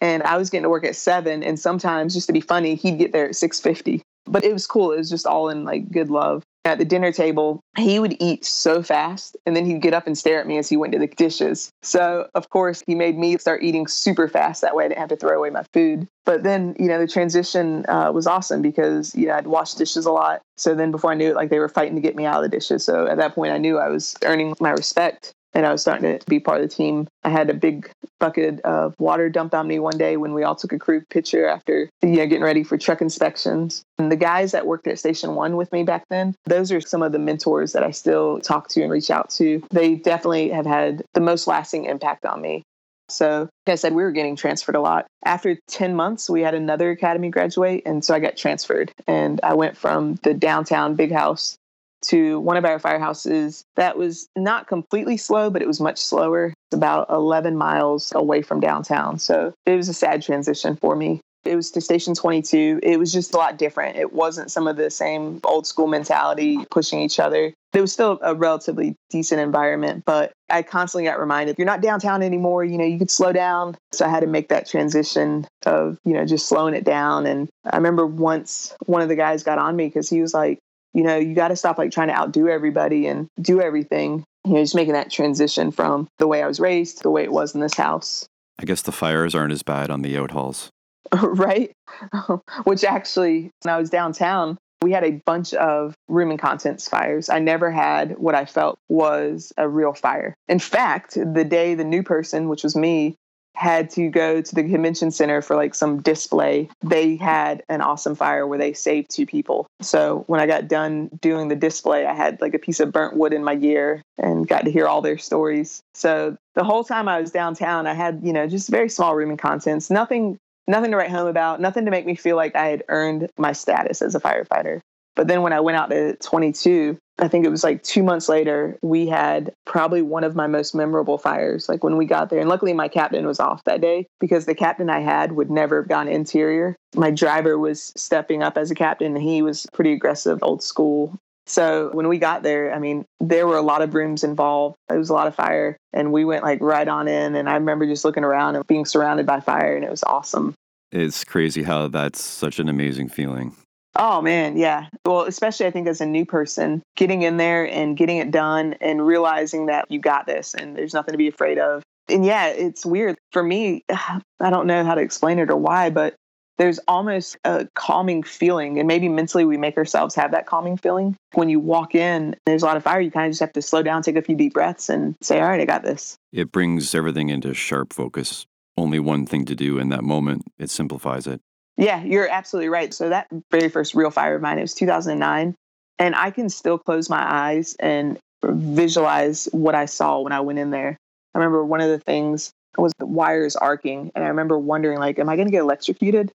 and I was getting to work at seven. And sometimes, just to be funny, he'd get there at six fifty. But it was cool. It was just all in like good love. At the dinner table, he would eat so fast, and then he'd get up and stare at me as he went to the dishes. So, of course, he made me start eating super fast. That way, I didn't have to throw away my food. But then, you know, the transition uh, was awesome because you know I'd wash dishes a lot. So then, before I knew it, like they were fighting to get me out of the dishes. So at that point, I knew I was earning my respect and I was starting to be part of the team. I had a big bucket of water dumped on me one day when we all took a crew picture after you know, getting ready for truck inspections. And the guys that worked at Station One with me back then, those are some of the mentors that I still talk to and reach out to. They definitely have had the most lasting impact on me. So, like I said, we were getting transferred a lot. After 10 months, we had another academy graduate. And so I got transferred. And I went from the downtown big house to one of our firehouses that was not completely slow, but it was much slower, It's about 11 miles away from downtown. So it was a sad transition for me. It was to Station 22. It was just a lot different. It wasn't some of the same old school mentality pushing each other. It was still a relatively decent environment, but I constantly got reminded you're not downtown anymore. You know, you could slow down. So I had to make that transition of, you know, just slowing it down. And I remember once one of the guys got on me because he was like, you know, you got to stop like trying to outdo everybody and do everything. You know, just making that transition from the way I was raised to the way it was in this house. I guess the fires aren't as bad on the out halls. <laughs> right? <laughs> Which actually, when I was downtown, we had a bunch of room and contents fires. I never had what I felt was a real fire. In fact, the day the new person, which was me, had to go to the convention center for like some display. They had an awesome fire where they saved two people. So when I got done doing the display, I had like a piece of burnt wood in my gear and got to hear all their stories. So the whole time I was downtown, I had, you know, just very small room and contents, nothing nothing to write home about, nothing to make me feel like I had earned my status as a firefighter. But then when I went out to 22, I think it was like two months later, we had probably one of my most memorable fires. Like when we got there, and luckily my captain was off that day because the captain I had would never have gone interior. My driver was stepping up as a captain, and he was pretty aggressive, old school. So when we got there, I mean, there were a lot of rooms involved. It was a lot of fire, and we went like right on in. And I remember just looking around and being surrounded by fire, and it was awesome. It's crazy how that's such an amazing feeling. Oh man, yeah. Well, especially I think as a new person, getting in there and getting it done and realizing that you got this and there's nothing to be afraid of. And yeah, it's weird. For me, <sighs> I don't know how to explain it or why, but there's almost a calming feeling. And maybe mentally we make ourselves have that calming feeling. When you walk in, there's a lot of fire, you kind of just have to slow down, take a few deep breaths, and say, All right, I got this. It brings everything into sharp focus. Only one thing to do in that moment, it simplifies it. Yeah, you're absolutely right. So that very first real fire of mine, it was 2009. And I can still close my eyes and visualize what I saw when I went in there. I remember one of the things was the wires arcing. And I remember wondering, like, am I going to get electrocuted?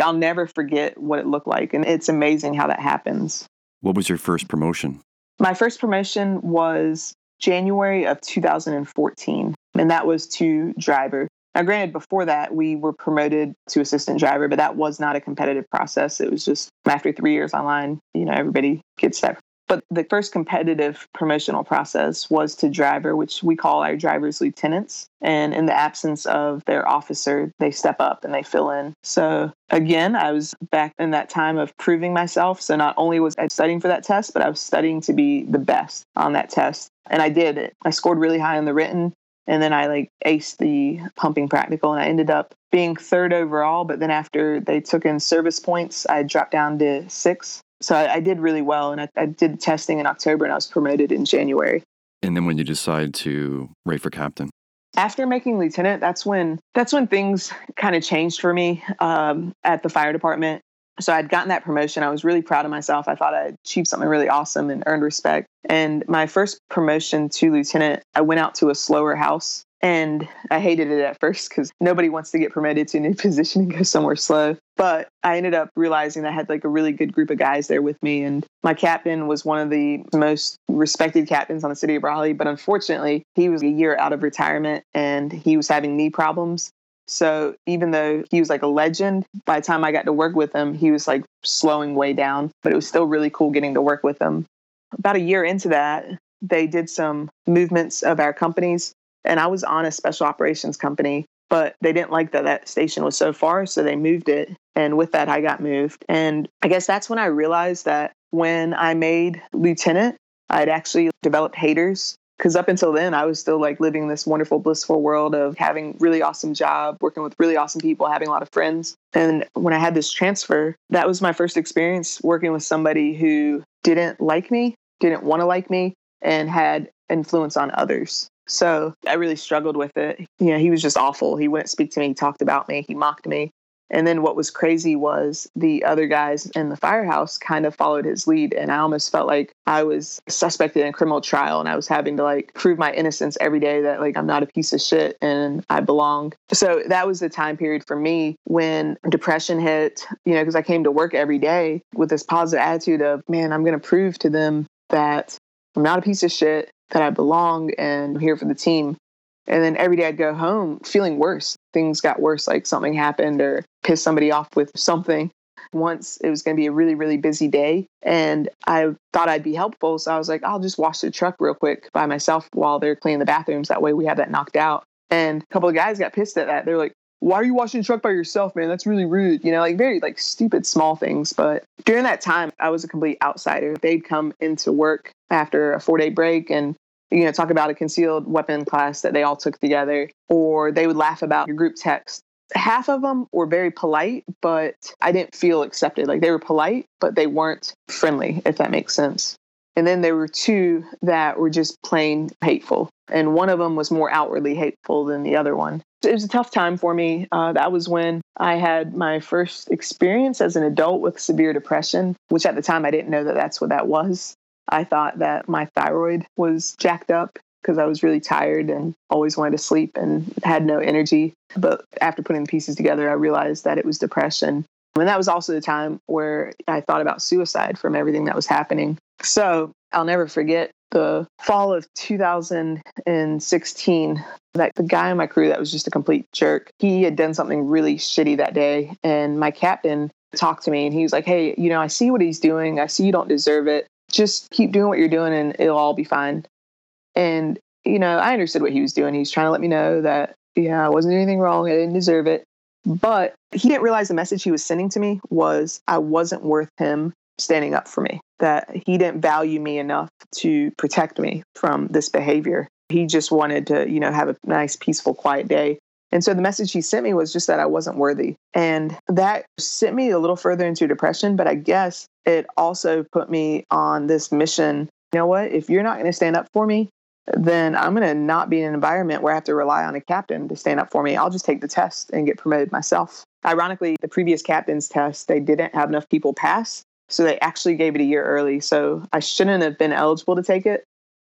I'll never forget what it looked like. And it's amazing how that happens. What was your first promotion? My first promotion was January of 2014, and that was to driver. Now, granted, before that, we were promoted to assistant driver, but that was not a competitive process. It was just after three years online, you know, everybody gets that. But the first competitive promotional process was to driver, which we call our drivers lieutenants. And in the absence of their officer, they step up and they fill in. So again, I was back in that time of proving myself. So not only was I studying for that test, but I was studying to be the best on that test. And I did it. I scored really high on the written and then I like aced the pumping practical and I ended up being third overall. But then after they took in service points, I dropped down to six. So I, I did really well and I, I did testing in October and I was promoted in January. And then when you decide to rate for captain? After making lieutenant, that's when that's when things kind of changed for me um, at the fire department so I'd gotten that promotion. I was really proud of myself. I thought I achieved something really awesome and earned respect. And my first promotion to lieutenant, I went out to a slower house and I hated it at first because nobody wants to get promoted to a new <laughs> position and go somewhere slow. But I ended up realizing I had like a really good group of guys there with me. And my captain was one of the most respected captains on the city of Raleigh. But unfortunately, he was a year out of retirement and he was having knee problems. So even though he was like a legend, by the time I got to work with him, he was like slowing way down, but it was still really cool getting to work with him. About a year into that, they did some movements of our companies, and I was on a special operations company, but they didn't like that that station was so far, so they moved it. And with that, I got moved. And I guess that's when I realized that when I made lieutenant, I'd actually developed haters because up until then i was still like living this wonderful blissful world of having really awesome job working with really awesome people having a lot of friends. And when i had this transfer that was my first experience working with somebody who didn't like me didn't want to like me and had influence on others. So i really struggled with it. You know he was just awful. He wouldn't speak to me. He talked about me. He mocked me and then what was crazy was the other guys in the firehouse kind of followed his lead. And I almost felt like I was suspected in a criminal trial and I was having to like prove my innocence every day that like I'm not a piece of shit and I belong. So that was the time period for me when depression hit, you know, because I came to work every day with this positive attitude of, man, I'm going to prove to them that I'm not a piece of shit, that I belong and I'm here for the team. And then every day I'd go home feeling worse. Things got worse, like something happened or pissed somebody off with something. Once it was going to be a really, really busy day, and I thought I'd be helpful. So I was like, I'll just wash the truck real quick by myself while they're cleaning the bathrooms. That way we have that knocked out. And a couple of guys got pissed at that. They're like, why are you washing the truck by yourself, man? That's really rude. You know, like very like stupid small things. But during that time, I was a complete outsider. They'd come into work after a four day break and you know, talk about a concealed weapon class that they all took together, or they would laugh about your group text. Half of them were very polite, but I didn't feel accepted. Like they were polite, but they weren't friendly, if that makes sense. And then there were two that were just plain hateful. and one of them was more outwardly hateful than the other one. It was a tough time for me. Uh, that was when I had my first experience as an adult with severe depression, which at the time I didn't know that that's what that was. I thought that my thyroid was jacked up because I was really tired and always wanted to sleep and had no energy. But after putting the pieces together, I realized that it was depression. And that was also the time where I thought about suicide from everything that was happening. So I'll never forget the fall of 2016 that the guy on my crew that was just a complete jerk he had done something really shitty that day and my captain talked to me and he was like hey you know i see what he's doing i see you don't deserve it just keep doing what you're doing and it'll all be fine and you know i understood what he was doing he was trying to let me know that yeah i wasn't doing anything wrong i didn't deserve it but he didn't realize the message he was sending to me was i wasn't worth him standing up for me, that he didn't value me enough to protect me from this behavior. He just wanted to, you know, have a nice, peaceful, quiet day. And so the message he sent me was just that I wasn't worthy. And that sent me a little further into depression. But I guess it also put me on this mission. You know what? If you're not going to stand up for me, then I'm going to not be in an environment where I have to rely on a captain to stand up for me. I'll just take the test and get promoted myself. Ironically, the previous captain's test, they didn't have enough people pass. So they actually gave it a year early. So I shouldn't have been eligible to take it,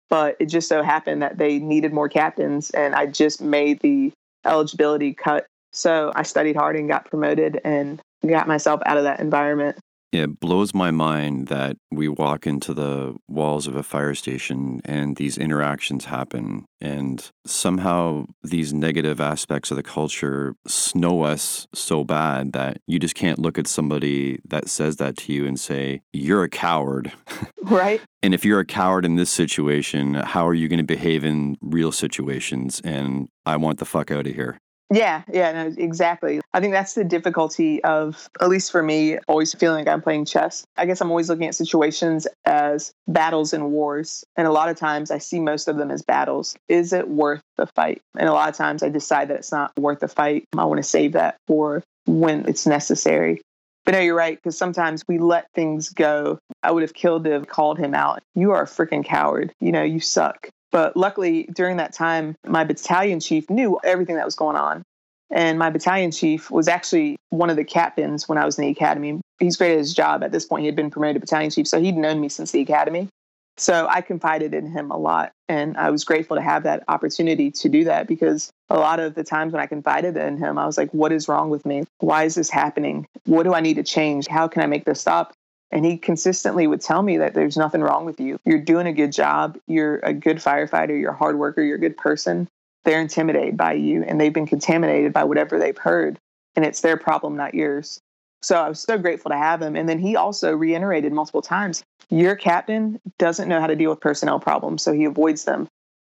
but it just so happened that they needed more captains and I just made the eligibility cut. So I studied hard and got promoted and got myself out of that environment. It blows my mind that we walk into the walls of a fire station and these interactions happen. And somehow these negative aspects of the culture snow us so bad that you just can't look at somebody that says that to you and say, You're a coward. <laughs> Right. and if you're a coward in this situation, how are you going to behave in real situations? And I want the fuck out of here. Yeah, yeah, no, exactly. I think that's the difficulty of, at least for me, always feeling like I'm playing chess. I guess I'm always looking at situations as battles and wars. And a lot of times I see most of them as battles. Is it worth the fight? And a lot of times I decide that it's not worth the fight. I want to save that for when it's necessary. But no, you're right, because sometimes we let things go. I would have killed to have called him out. You are a freaking coward. You know, you suck. But luckily, during that time, my battalion chief knew everything that was going on. And my battalion chief was actually one of the captains when I was in the academy. He's great at his job. At this point, he had been promoted to battalion chief, so he'd known me since the academy. So I confided in him a lot. And I was grateful to have that opportunity to do that because a lot of the times when I confided in him, I was like, what is wrong with me? Why is this happening? What do I need to change? How can I make this stop? And he consistently would tell me that there's nothing wrong with you. You're doing a good job. You're a good firefighter. You're a hard worker. You're a good person. They're intimidated by you and they've been contaminated by whatever they've heard. And it's their problem, not yours. So I was so grateful to have him. And then he also reiterated multiple times your captain doesn't know how to deal with personnel problems, so he avoids them.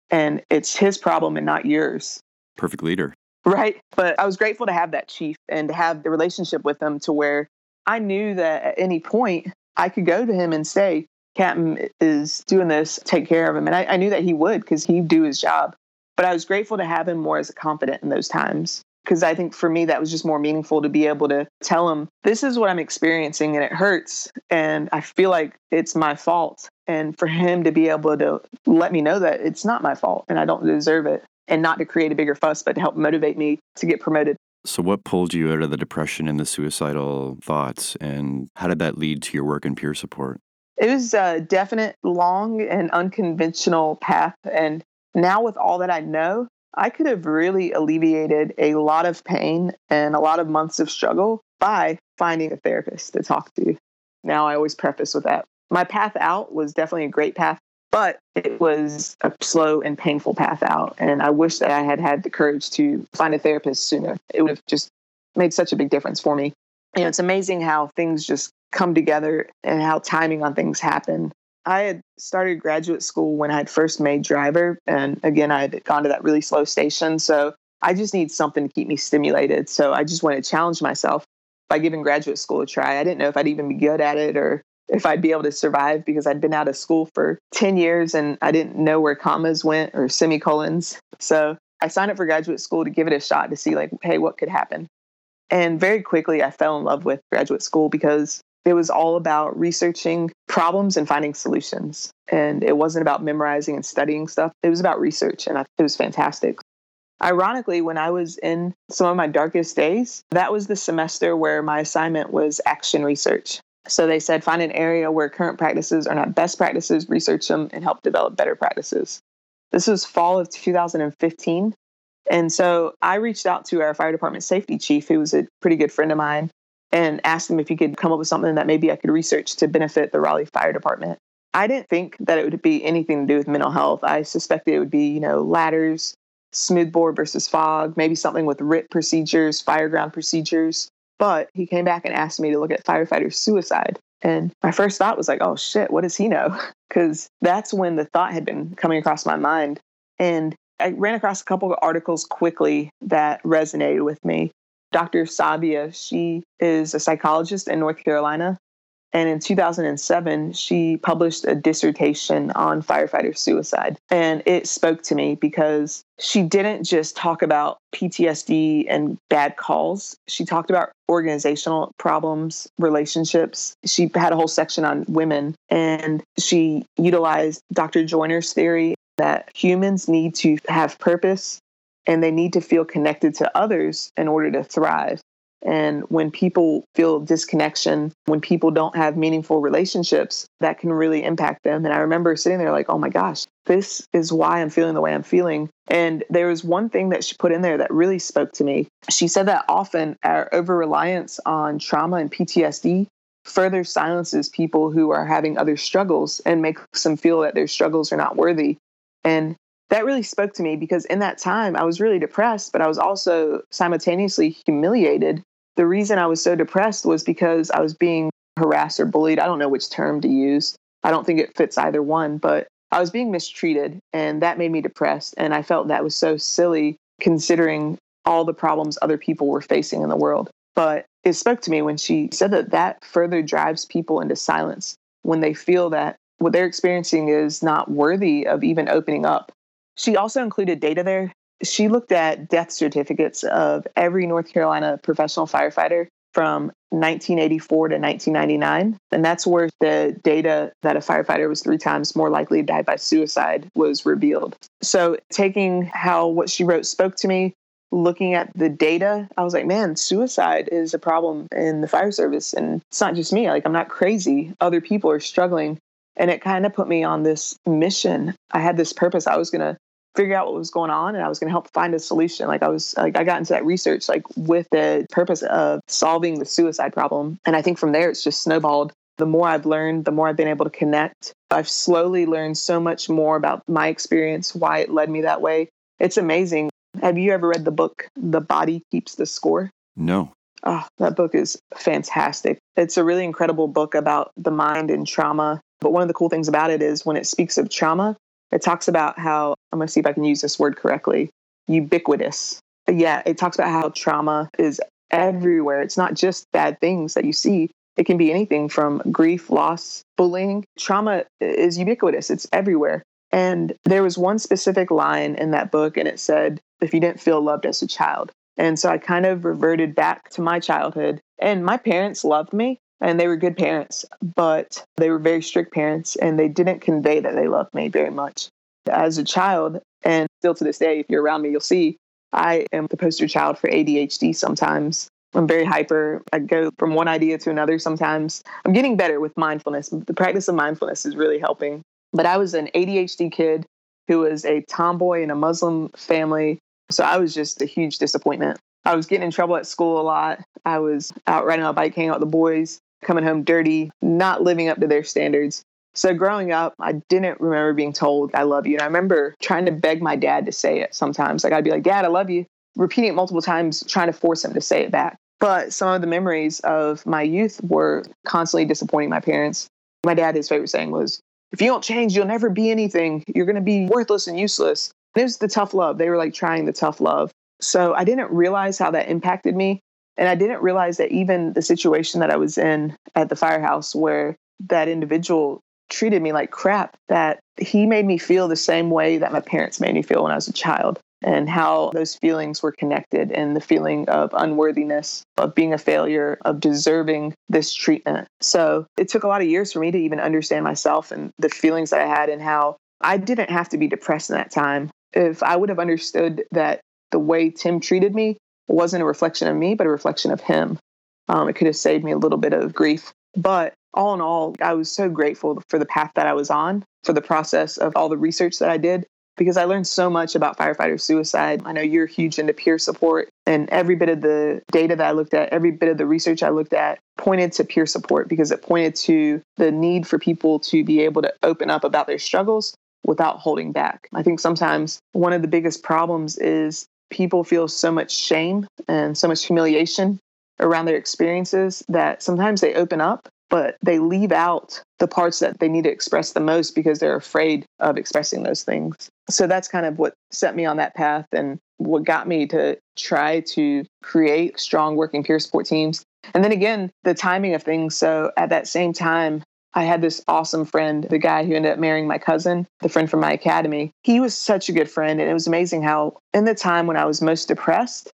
And it's his problem and not yours. Perfect leader. Right. But I was grateful to have that chief and to have the relationship with him to where I knew that at any point I could go to him and say, Captain is doing this, take care of him. And I, I knew that he would because he'd do his job. But I was grateful to have him more as a confidant in those times because I think for me that was just more meaningful to be able to tell him this is what I'm experiencing and it hurts and I feel like it's my fault and for him to be able to let me know that it's not my fault and I don't deserve it and not to create a bigger fuss but to help motivate me to get promoted so, what pulled you out of the depression and the suicidal thoughts, and how did that lead to your work in peer support? It was a definite, long, and unconventional path. And now, with all that I know, I could have really alleviated a lot of pain and a lot of months of struggle by finding a therapist to talk to. Now, I always preface with that. My path out was definitely a great path but it was a slow and painful path out. And I wish that I had had the courage to find a therapist sooner. It would have just made such a big difference for me. You know, it's amazing how things just come together and how timing on things happen. I had started graduate school when I had first made driver. And again, I had gone to that really slow station. So I just need something to keep me stimulated. So I just wanted to challenge myself by giving graduate school a try. I didn't know if I'd even be good at it or if I'd be able to survive because I'd been out of school for 10 years and I didn't know where commas went or semicolons. So I signed up for graduate school to give it a shot to see, like, hey, what could happen. And very quickly, I fell in love with graduate school because It was all about researching problems and finding solutions. And it wasn't about memorizing and studying stuff. It was about research. And it was fantastic. Ironically, when I was in some of my darkest days, that was the semester where my assignment was action research. So they said find an area where current practices are not best practices, research them, and help develop better practices. This was fall of 2015. And so I reached out to our fire department safety chief, who was a pretty good friend of mine, and asked him if he could come up with something that maybe I could research to benefit the Raleigh Fire Department. I didn't think that it would be anything to do with mental health. I suspected it would be, you know, ladders, smoothbore versus fog, maybe something with RIT procedures, fireground procedures. But he came back and asked me to look at firefighter suicide. And my first thought was like, oh shit, what does he know? <laughs> Because that's when the thought had been coming across my mind. And I ran across a couple of articles quickly that resonated with me. Dr. Sabia, she is a psychologist in North Carolina. And in 2007, she published a dissertation on firefighter suicide. And it spoke to me because she didn't just talk about PTSD and bad calls. She talked about organizational problems, relationships. She had a whole section on women. And she utilized Dr. Joiner's theory that humans need to have purpose and they need to feel connected to others in order to thrive. And when people feel disconnection, when people don't have meaningful relationships, that can really impact them. And I remember sitting there like, oh my gosh, this is why I'm feeling the way I'm feeling. And there was one thing that she put in there that really spoke to me. She said that often our over reliance on trauma and PTSD further silences people who are having other struggles and makes them feel that their struggles are not worthy. And that really spoke to me because in that time I was really depressed, but I was also simultaneously humiliated the reason I was so depressed was because I was being harassed or bullied. I don't know which term to use. I don't think it fits either one, but I was being mistreated and that made me depressed. And I felt that was so silly considering all the problems other people were facing in the world. But it spoke to me when she said that that further drives people into silence when they feel that what they're experiencing is not worthy of even opening up. She also included data there she looked at death certificates of every North Carolina professional firefighter from 1984 to 1999. And that's where the data that a firefighter was three times more likely to die by suicide was revealed. So, taking how what she wrote spoke to me, looking at the data, I was like, man, suicide is a problem in the fire service. And it's not just me, like, I'm not crazy. Other people are struggling. And it kind of put me on this mission. I had this purpose. I was going to figure out what was going on and I was going to help find a solution. Like I was like I got into that research like with the purpose of solving the suicide problem. And I think from there it's just snowballed. The more I've learned, the more I've been able to connect. I've slowly learned so much more about my experience, why it led me that way. It's amazing. Have you ever read the book The Body Keeps the Score? No. Oh, that book is fantastic. It's a really incredible book about the mind and trauma. But one of the cool things about it is when it speaks of trauma, it talks about how, I'm going to see if I can use this word correctly, ubiquitous. Yeah, it talks about how trauma is everywhere. It's not just bad things that you see, it can be anything from grief, loss, bullying. Trauma is ubiquitous, it's everywhere. And there was one specific line in that book, and it said, if you didn't feel loved as a child. And so I kind of reverted back to my childhood. And my parents loved me, and they were good parents, but they were very strict parents and they didn't convey that they loved me very much. As a child, and still to this day, if you're around me, you'll see I am the poster child for ADHD sometimes. I'm very hyper. I go from one idea to another sometimes. I'm getting better with mindfulness. The practice of mindfulness is really helping. But I was an ADHD kid who was a tomboy in a Muslim family. So I was just a huge disappointment. I was getting in trouble at school a lot. I was out riding my bike, hanging out with the boys coming home dirty, not living up to their standards. So growing up, I didn't remember being told I love you. And I remember trying to beg my dad to say it sometimes. Like I'd be like, Dad, I love you, repeating it multiple times, trying to force him to say it back. But some of the memories of my youth were constantly disappointing my parents. My dad, his favorite saying was, if you don't change, you'll never be anything. You're going to be worthless and useless. And it was the tough love. They were like trying the tough love. So I didn't realize how that impacted me and I didn't realize that even the situation that I was in at the firehouse, where that individual treated me like crap, that he made me feel the same way that my parents made me feel when I was a child. and how those feelings were connected and the feeling of unworthiness, of being a failure, of deserving this treatment. So it took a lot of years for me to even understand myself and the feelings that I had and how I didn't have to be depressed in that time. If I would have understood that the way Tim treated me wasn't a reflection of me, but a reflection of him, um, it could have saved me a little bit of grief. But all in all, I was so grateful for the path that I was on, for the process of all the research that I did, because I learned so much about firefighter suicide. I know you're huge into peer support, and every bit of the data that I looked at, every bit of the research I looked at pointed to peer support because it pointed to the need for people to be able to open up about their struggles without holding back. I think sometimes one of the biggest problems is people feel so much shame and so much humiliation around their experiences that sometimes they open up but they leave out the parts that they need to express the most because they're afraid of expressing those things. So that's kind of what set me on that path and what got me to try to create strong working peer support teams. And then again, the timing of things. So at that same time, I had this awesome friend, the guy who ended up marrying my cousin, the friend from my academy. He was such a good friend. And it was amazing how, in the time when I was most depressed,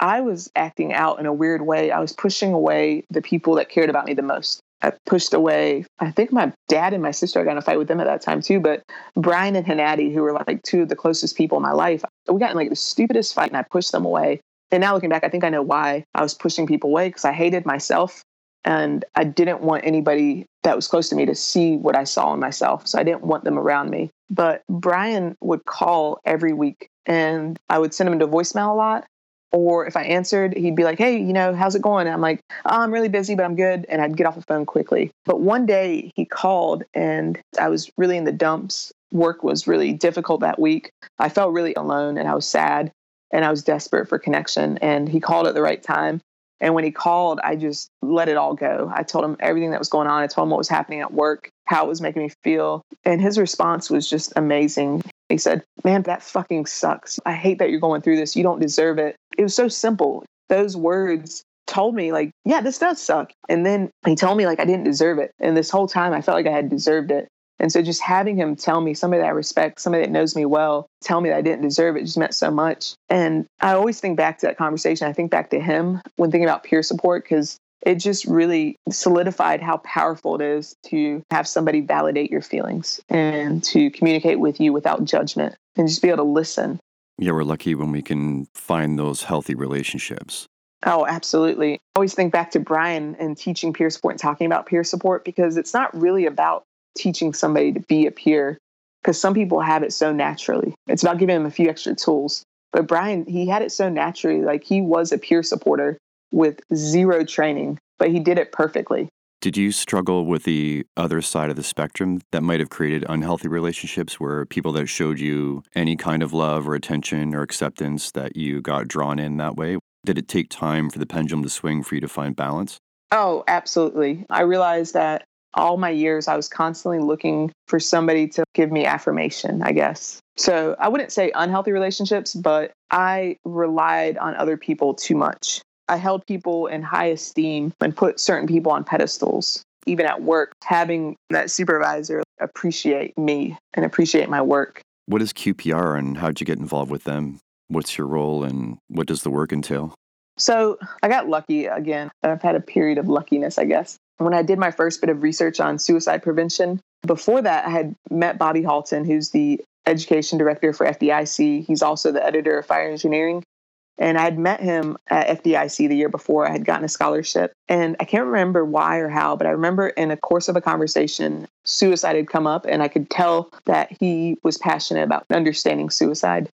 I was acting out in a weird way. I was pushing away the people that cared about me the most. I pushed away. I think my dad and my sister I got in a fight with them at that time too. But Brian and Hanati, who were like two of the closest people in my life, we got in like the stupidest fight and I pushed them away. And now looking back, I think I know why I was pushing people away because I hated myself and I didn't want anybody that was close to me to see what I saw in myself. So I didn't want them around me. But Brian would call every week and I would send him into voicemail a lot. Or if I answered, he'd be like, Hey, you know, how's it going? And I'm like, oh, I'm really busy, but I'm good. And I'd get off the phone quickly. But one day he called and I was really in the dumps. Work was really difficult that week. I felt really alone and I was sad and I was desperate for connection. And he called at the right time. And when he called, I just let it all go. I told him everything that was going on. I told him what was happening at work, how it was making me feel. And his response was just amazing. He said, Man, that fucking sucks. I hate that you're going through this. You don't deserve it. It was so simple. Those words told me, like, yeah, this does suck. And then he told me, like, I didn't deserve it. And this whole time, I felt like I had deserved it. And so just having him tell me, somebody that I respect, somebody that knows me well, tell me that I didn't deserve it just meant so much. And I always think back to that conversation. I think back to him when thinking about peer support because it just really solidified how powerful it is to have somebody validate your feelings and to communicate with you without judgment and just be able to listen. Yeah, we're lucky when we can find those healthy relationships. Oh, absolutely. I always think back to Brian and teaching peer support and talking about peer support because it's not really about teaching somebody to be a peer because some people have it so naturally. It's about giving them a few extra tools. But Brian, he had it so naturally. Like he was a peer supporter with zero training, but he did it perfectly. Did you struggle with the other side of the spectrum that might have created unhealthy relationships where people that showed you any kind of love or attention or acceptance that you got drawn in that way? Did it take time for the pendulum to swing for you to find balance? Oh, absolutely. I realized that all my years, I was constantly looking for somebody to give me affirmation, I guess. So I wouldn't say unhealthy relationships, but I relied on other people too much. I held people in high esteem and put certain people on pedestals. Even at work, having that supervisor appreciate me and appreciate my work. What is QPR and how'd you get involved with them? What's your role and what does the work entail? So I got lucky again. I've had a period of luckiness, I guess when I did my first bit of research on suicide prevention, before that, I had met Bobby Halton, who's the education director for FDIC. He's also the editor of Fire Engineering. And I had met him at FDIC the year before. I had gotten a scholarship. And I can't remember why or how, but I remember in a course of a conversation, suicide had come up, and I could tell that he was passionate about understanding suicide.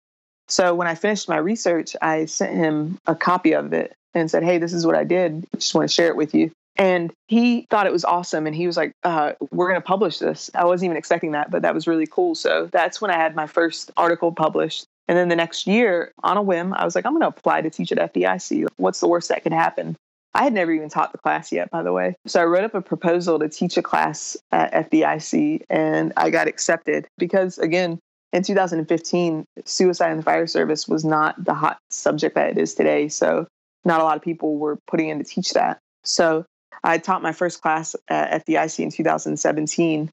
So when I finished my research, I sent him a copy of it and said, Hey, this is what I did. I just want to share it with you. And he thought it was awesome. And he was like, uh, We're going to publish this. I wasn't even expecting that, but that was really cool. So that's when I had my first article published. And then the next year, on a whim, I was like, I'm going to apply to teach at FDIC. What's the worst that could happen? I had never even taught the class yet, by the way. So I wrote up a proposal to teach a class at FDIC and I got accepted because, again, in 2015, suicide in the fire service was not the hot subject that it is today. So not a lot of people were putting in to teach that. So I taught my first class uh, at FDIC in 2017,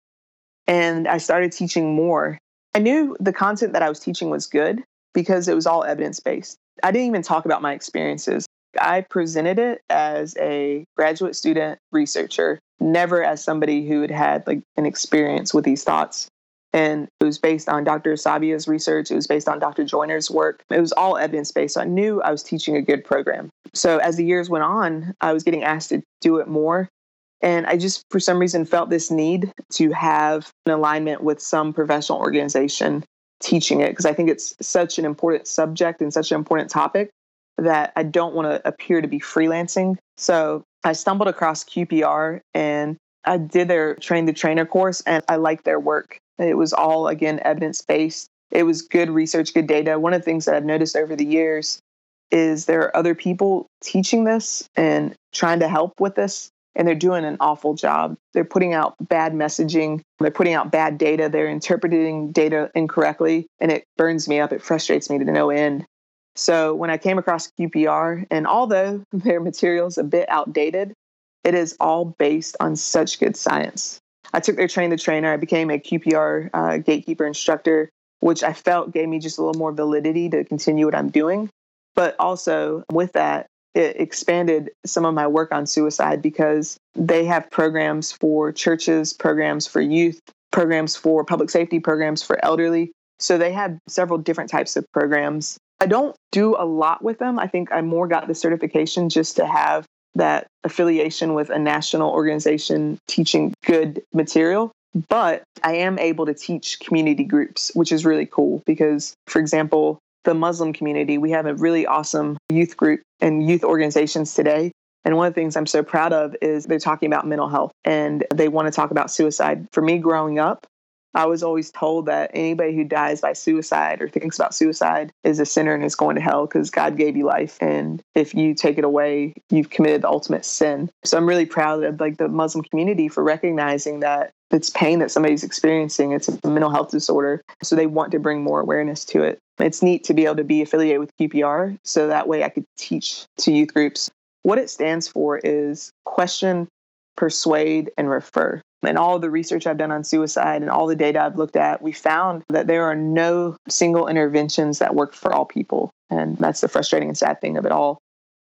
and I started teaching more. I knew the content that I was teaching was good, because it was all evidence based. I didn't even talk about my experiences. I presented it as a graduate student researcher, never as somebody who had had like an experience with these thoughts. And it was based on Dr. Sabia's research. It was based on Dr. Joiner's work. It was all evidence based. So I knew I was teaching a good program. So as the years went on, I was getting asked to do it more. And I just, for some reason, felt this need to have an alignment with some professional organization teaching it because I think it's such an important subject and such an important topic that I don't want to appear to be freelancing. So I stumbled across QPR and I did their train the trainer course and I liked their work. It was all, again, evidence based. It was good research, good data. One of the things that I've noticed over the years is there are other people teaching this and trying to help with this, and they're doing an awful job. They're putting out bad messaging, they're putting out bad data, they're interpreting data incorrectly, and it burns me up. It frustrates me to no end. So when I came across QPR, and although <laughs> their material's a bit outdated, it is all based on such good science. I took their train the trainer. I became a QPR uh, gatekeeper instructor, which I felt gave me just a little more validity to continue what I'm doing. But also with that, it expanded some of my work on suicide because they have programs for churches, programs for youth, programs for public safety, programs for elderly. So they had several different types of programs. I don't do a lot with them. I think I more got the certification just to have that affiliation with a national organization teaching good material. But I am able to teach community groups, which is really cool because, for example, the Muslim community, we have a really awesome youth group and youth organizations today. And one of the things I'm so proud of is they're talking about mental health and they want to talk about suicide. For me growing up, I was always told that anybody who dies by suicide or thinks about suicide is a sinner and is going to hell because God gave you life. And if you take it away, you've committed the ultimate sin. So I'm really proud of like the Muslim community for recognizing that it's pain that somebody's experiencing. It's a mental health disorder. So they want to bring more awareness to it. It's neat to be able to be affiliated with QPR so that way I could teach to youth groups. What it stands for is question, persuade, and refer. And all the research I've done on suicide and all the data I've looked at, we found that there are no single interventions that work for all people. And that's the frustrating and sad thing of it all.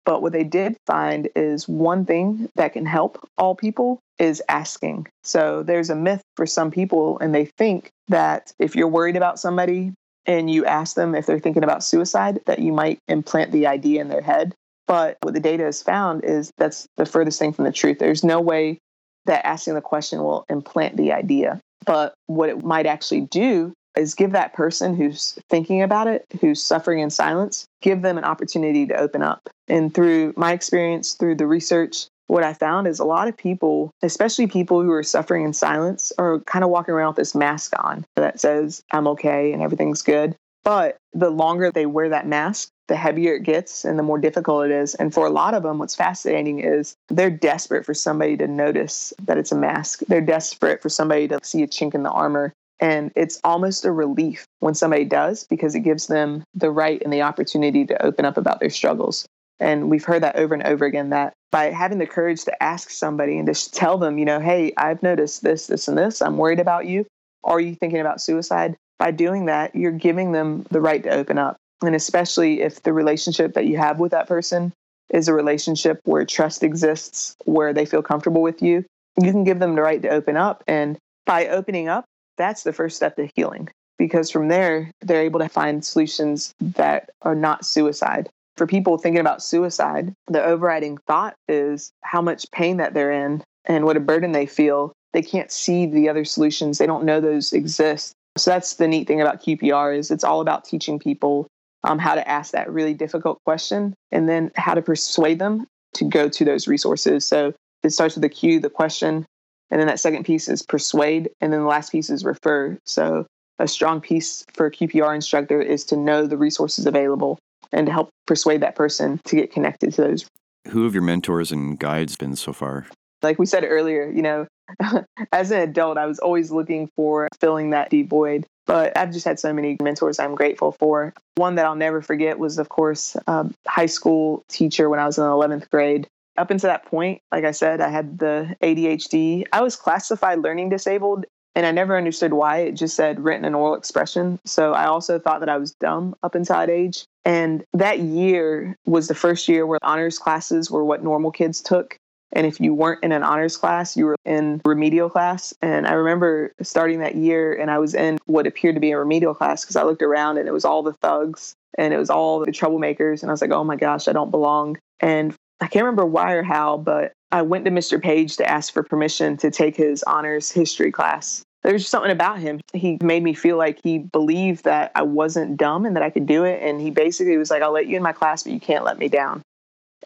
But what they did find is one thing that can help all people is asking. So there's a myth for some people, and they think that if you're worried about somebody and you ask them if they're thinking about suicide, that you might implant the idea in their head. But what the data has found is that's the furthest thing from the truth. There's no way that asking the question will implant the idea. But what it might actually do is give that person who's thinking about it, who's suffering in silence, give them an opportunity to open up. And through my experience, through the research, what I found is a lot of people, especially people who are suffering in silence, are kind of walking around with this mask on that says, I'm okay and everything's good. But the longer they wear that mask, the heavier it gets and the more difficult it is. And for a lot of them, what's fascinating is they're desperate for somebody to notice that it's a mask. They're desperate for somebody to see a chink in the armor. And it's almost a relief when somebody does because it gives them the right and the opportunity to open up about their struggles. And we've heard that over and over again that by having the courage to ask somebody and to tell them, you know, hey, I've noticed this, this, and this, I'm worried about you. Are you thinking about suicide? By doing that, you're giving them the right to open up. And especially if the relationship that you have with that person is a relationship where trust exists, where they feel comfortable with you, you can give them the right to open up. And by opening up, that's the first step to healing because from there, they're able to find solutions that are not suicide. For people thinking about suicide, the overriding thought is how much pain that they're in and what a burden they feel. They can't see the other solutions. They don't know those exist. So that's the neat thing about QPR is it's all about teaching people um, how to ask that really difficult question and then how to persuade them to go to those resources. So it starts with the Q, the question, and then that second piece is persuade, and then the last piece is refer. So a strong piece for a QPR instructor is to know the resources available and to help persuade that person to get connected to those. Who have your mentors and guides been so far? Like we said earlier, you know, <laughs> as an adult, I was always looking for filling that deep void. But I've just had so many mentors I'm grateful for. One that I'll never forget was, of course, a high school teacher when I was in 11th grade. Up until that point, like I said, I had the ADHD. I was classified learning disabled And I never understood why. It just said written and oral expression. So I also thought that I was dumb up until that age. And that year was the first year where honors classes were what normal kids took. And if you weren't in an honors class, you were in remedial class. And I remember starting that year and I was in what appeared to be a remedial class because I looked around and it was all the thugs and it was all the troublemakers. And I was like, oh my gosh, I don't belong. And I can't remember why or how, but I went to Mr. Page to ask for permission to take his honors history class. There was just something about him. He made me feel like he believed that I wasn't dumb and that I could do it. And he basically was like, I'll let you in my class, but you can't let me down.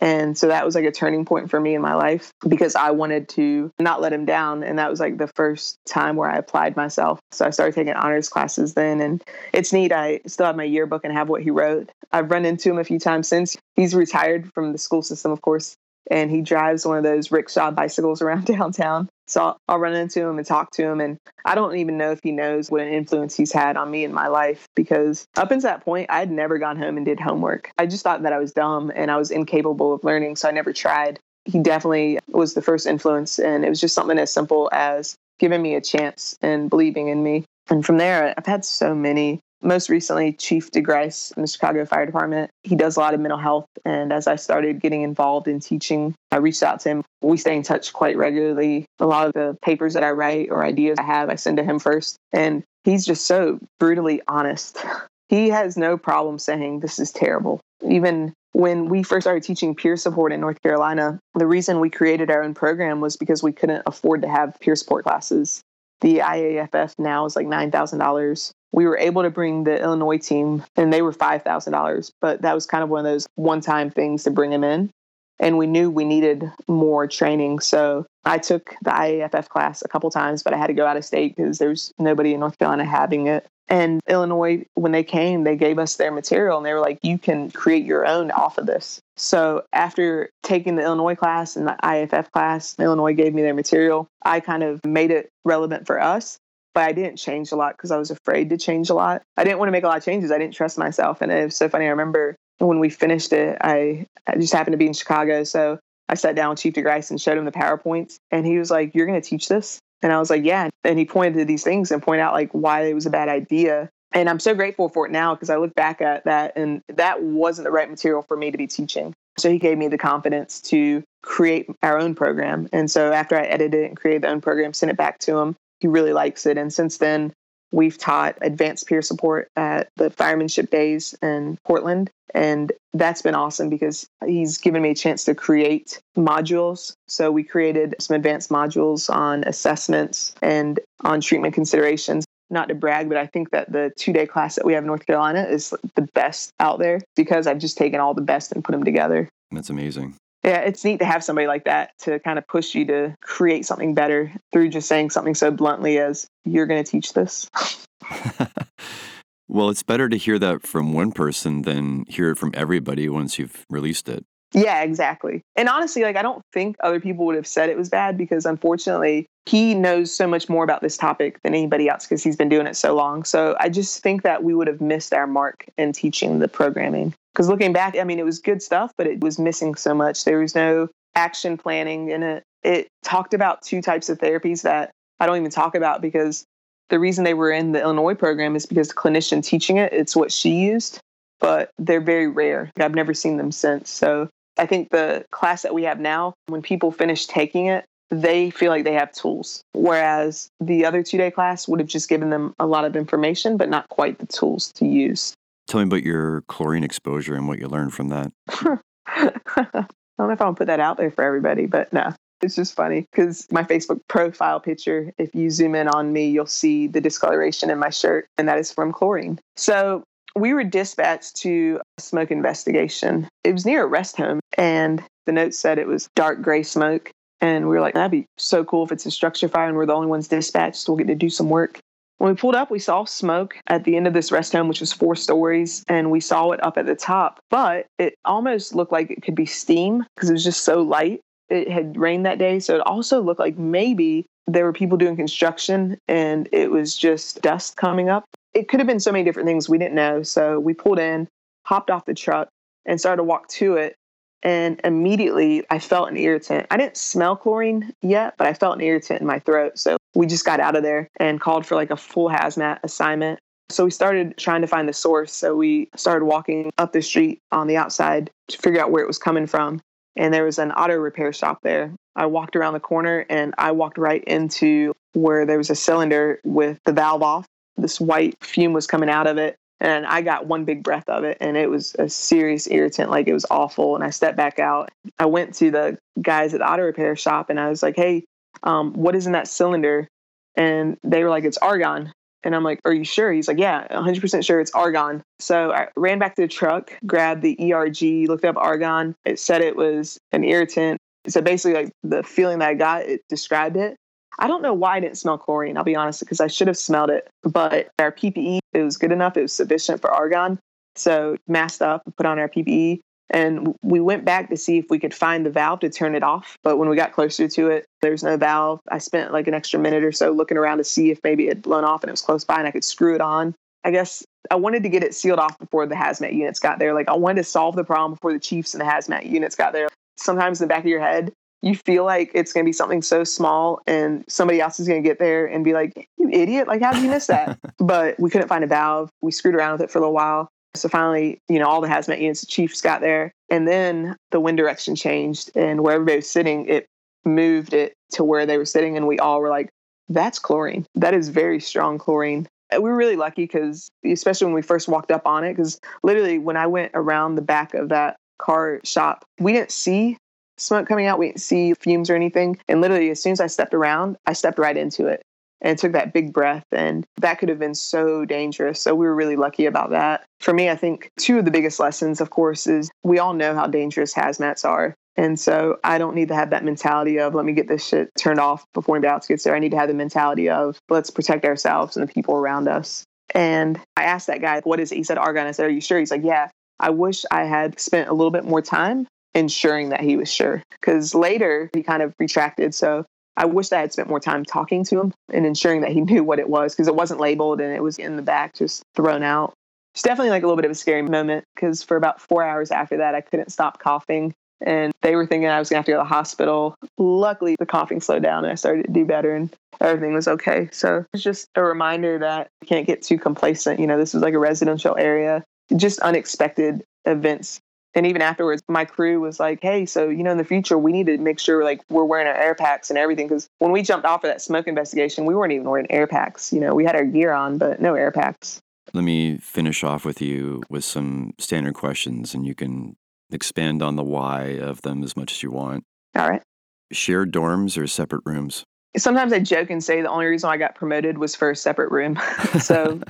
And so that was like a turning point for me in my life because I wanted to not let him down. And that was like the first time where I applied myself. So I started taking honors classes then. And it's neat. I still have my yearbook and have what he wrote. I've run into him a few times since. He's retired from the school system, of course and he drives one of those rickshaw bicycles around <laughs> downtown. So I'll, run into him and talk to him. And I don't even know if he knows what an influence he's had on me in my life because up until that point, I had never gone home and did homework. I just thought that I was dumb and I was incapable of learning. So I never tried. He definitely was the first influence. And it was just something as simple as giving me a chance and believing in me. And from there, I've had so many most recently Chief DeGryse in the Chicago Fire Department. He does a lot of mental health. And as I started getting involved in teaching, I reached out to him. We stay in touch quite regularly. A lot of the papers that I write or ideas I have, I send to him first. And he's just so brutally honest. <laughs> He has no problem saying this is terrible. Even when we first started teaching peer support in North Carolina, the reason we created our own program was because we couldn't afford to have peer support classes. The IAFF now is like $9,000 we were able to bring the Illinois team, and they were $5,000, but that was kind of one of those one time things to bring them in. And we knew we needed more training. So I took the IAFF class a couple times, but I had to go out of state because there's nobody in North Carolina having it. And Illinois, when they came, they gave us their material and they were like, you can create your own off of this. So after taking the Illinois class and the IAFF class, Illinois gave me their material. I kind of made it relevant for us but I didn't change a lot because I was afraid to change a lot. I didn't want to make a lot of changes. I didn't trust myself. And it was so funny. I remember when we finished it, I, I just happened to be in Chicago. So I sat down with Chief DeGryse and showed him the PowerPoints. And he was like, You're going to teach this? And I was like, Yeah. And he pointed to these things and pointed out like why it was a bad idea. And I'm so grateful for it now because I look back at that and that wasn't the right material for me to be teaching. So he gave me the confidence to create our own program. And so after I edited it and created the own program, sent it back to him, he really likes it. And since then, we've taught advanced peer support at the firemanship days in Portland. And that's been awesome because he's given me a chance to create modules. So we created some advanced modules on assessments and on treatment considerations. Not to brag, but I think that the two day class that we have in North Carolina is the best out there because I've just taken all the best and put them together. That's amazing yeah, it's neat to have somebody like that to kind of push you to create something better through just saying something so bluntly as you're going to teach this. <laughs> well, it's better to hear that from one person than hear it from everybody once you've released it. Yeah, exactly. And honestly, like I don't think other people would have said it was bad because unfortunately, he knows so much more about this topic than anybody else because he's been doing it so long. So I just think that we would have missed our mark in teaching the programming. Because looking back, I mean, it was good stuff, but it was missing so much. There was no action planning in it. It talked about two types of therapies that I don't even talk about because the reason they were in the Illinois program is because the clinician teaching it, it's what she used, but they're very rare. I've never seen them since. So I think the class that we have now, when people finish taking it, they feel like they have tools. Whereas the other two day class would have just given them a lot of information, but not quite the tools to use. Tell me about your chlorine exposure and what you learned from that. <laughs> I don't know if I'll put that out there for everybody, but no, it's just funny because my Facebook profile picture, if you zoom in on me, you'll see the discoloration in my shirt, and that is from chlorine. So we were dispatched to a smoke investigation. It was near a rest home, and the note said it was dark gray smoke. And we were like, that'd be so cool if it's a structure fire and we're the only ones dispatched. So we'll get to do some work. When we pulled up, we saw smoke at the end of this rest home, which was four stories, and we saw it up at the top, but it almost looked like it could be steam because it was just so light. It had rained that day. So it also looked like maybe there were people doing construction and it was just dust coming up. It could have been so many different things we didn't know. So we pulled in, hopped off the truck, and started to walk to it. And immediately I felt an irritant. I didn't smell chlorine yet, but I felt an irritant in my throat. So we just got out of there and called for like a full hazmat assignment. So we started trying to find the source. So we started walking up the street on the outside to figure out where it was coming from. And there was an auto repair shop there. I walked around the corner and I walked right into where there was a cylinder with the valve off. This white fume was coming out of it. And I got one big breath of it and it was a serious irritant. Like it was awful. And I stepped back out. I went to the guys at the auto repair shop and I was like, hey, um, what is in that cylinder? And they were like, it's argon. And I'm like, are you sure? He's like, yeah, 100% sure it's argon. So I ran back to the truck, grabbed the ERG, looked up argon. It said it was an irritant. So basically, like the feeling that I got, it described it. I don't know why I didn't smell chlorine. I'll be honest, because I should have smelled it. But our PPE, it was good enough. It was sufficient for argon. So masked up, put on our PPE, and we went back to see if we could find the valve to turn it off. But when we got closer to it, there's no valve. I spent like an extra minute or so looking around to see if maybe it had blown off and it was close by and I could screw it on. I guess I wanted to get it sealed off before the hazmat units got there. Like I wanted to solve the problem before the chiefs and the hazmat units got there. Sometimes in the back of your head, you feel like it's going to be something so small and somebody else is going to get there and be like, you idiot, like, how did you miss that? <laughs> but we couldn't find a valve. We screwed around with it for a little while. So finally, you know, all the hazmat units, the chiefs got there. And then the wind direction changed and where everybody was sitting, it moved it to where they were sitting. And we all were like, that's chlorine. That is very strong chlorine. We were really lucky because, especially when we first walked up on it, because literally when I went around the back of that car shop, we didn't see smoke coming out. We didn't see fumes or anything. And literally, as soon as I stepped around, I stepped right into it and took that big breath. And that could have been so dangerous. So we were really lucky about that. For me, I think two of the biggest lessons, of course, is we all know how dangerous hazmats are. And so I don't need to have that mentality of let me get this shit turned off before anybody else gets there. I need to have the mentality of let's protect ourselves and the people around us. And I asked that guy, what is it? He said argon. I said, Are you sure? He's like, Yeah. I wish I had spent a little bit more time ensuring that he was sure. Because later he kind of retracted. So I wish I had spent more time talking to him and ensuring that he <laughs> knew what it was because it wasn't labeled and it was in the back, just thrown out. It's definitely like a little bit of a scary moment because for about four hours after that, I couldn't stop coughing. And they were thinking I was going to have to go to the hospital. Luckily, the coughing slowed down and I started to do better and everything was okay. So it's just a reminder that you can't get too complacent. You know, this is like a residential area. Just unexpected events and even afterwards my crew was like hey so you know in the future we need to make sure like we're wearing our air packs and everything. Because when we jumped off of that smoke investigation we weren't even wearing air packs. You know we had our gear on but no air packs. Let me finish off with you with some standard questions and you can expand on the why of them as much as you want. All right. Shared dorms or separate rooms? Sometimes i joke and say the only reason i got promoted was for a separate room. <laughs> So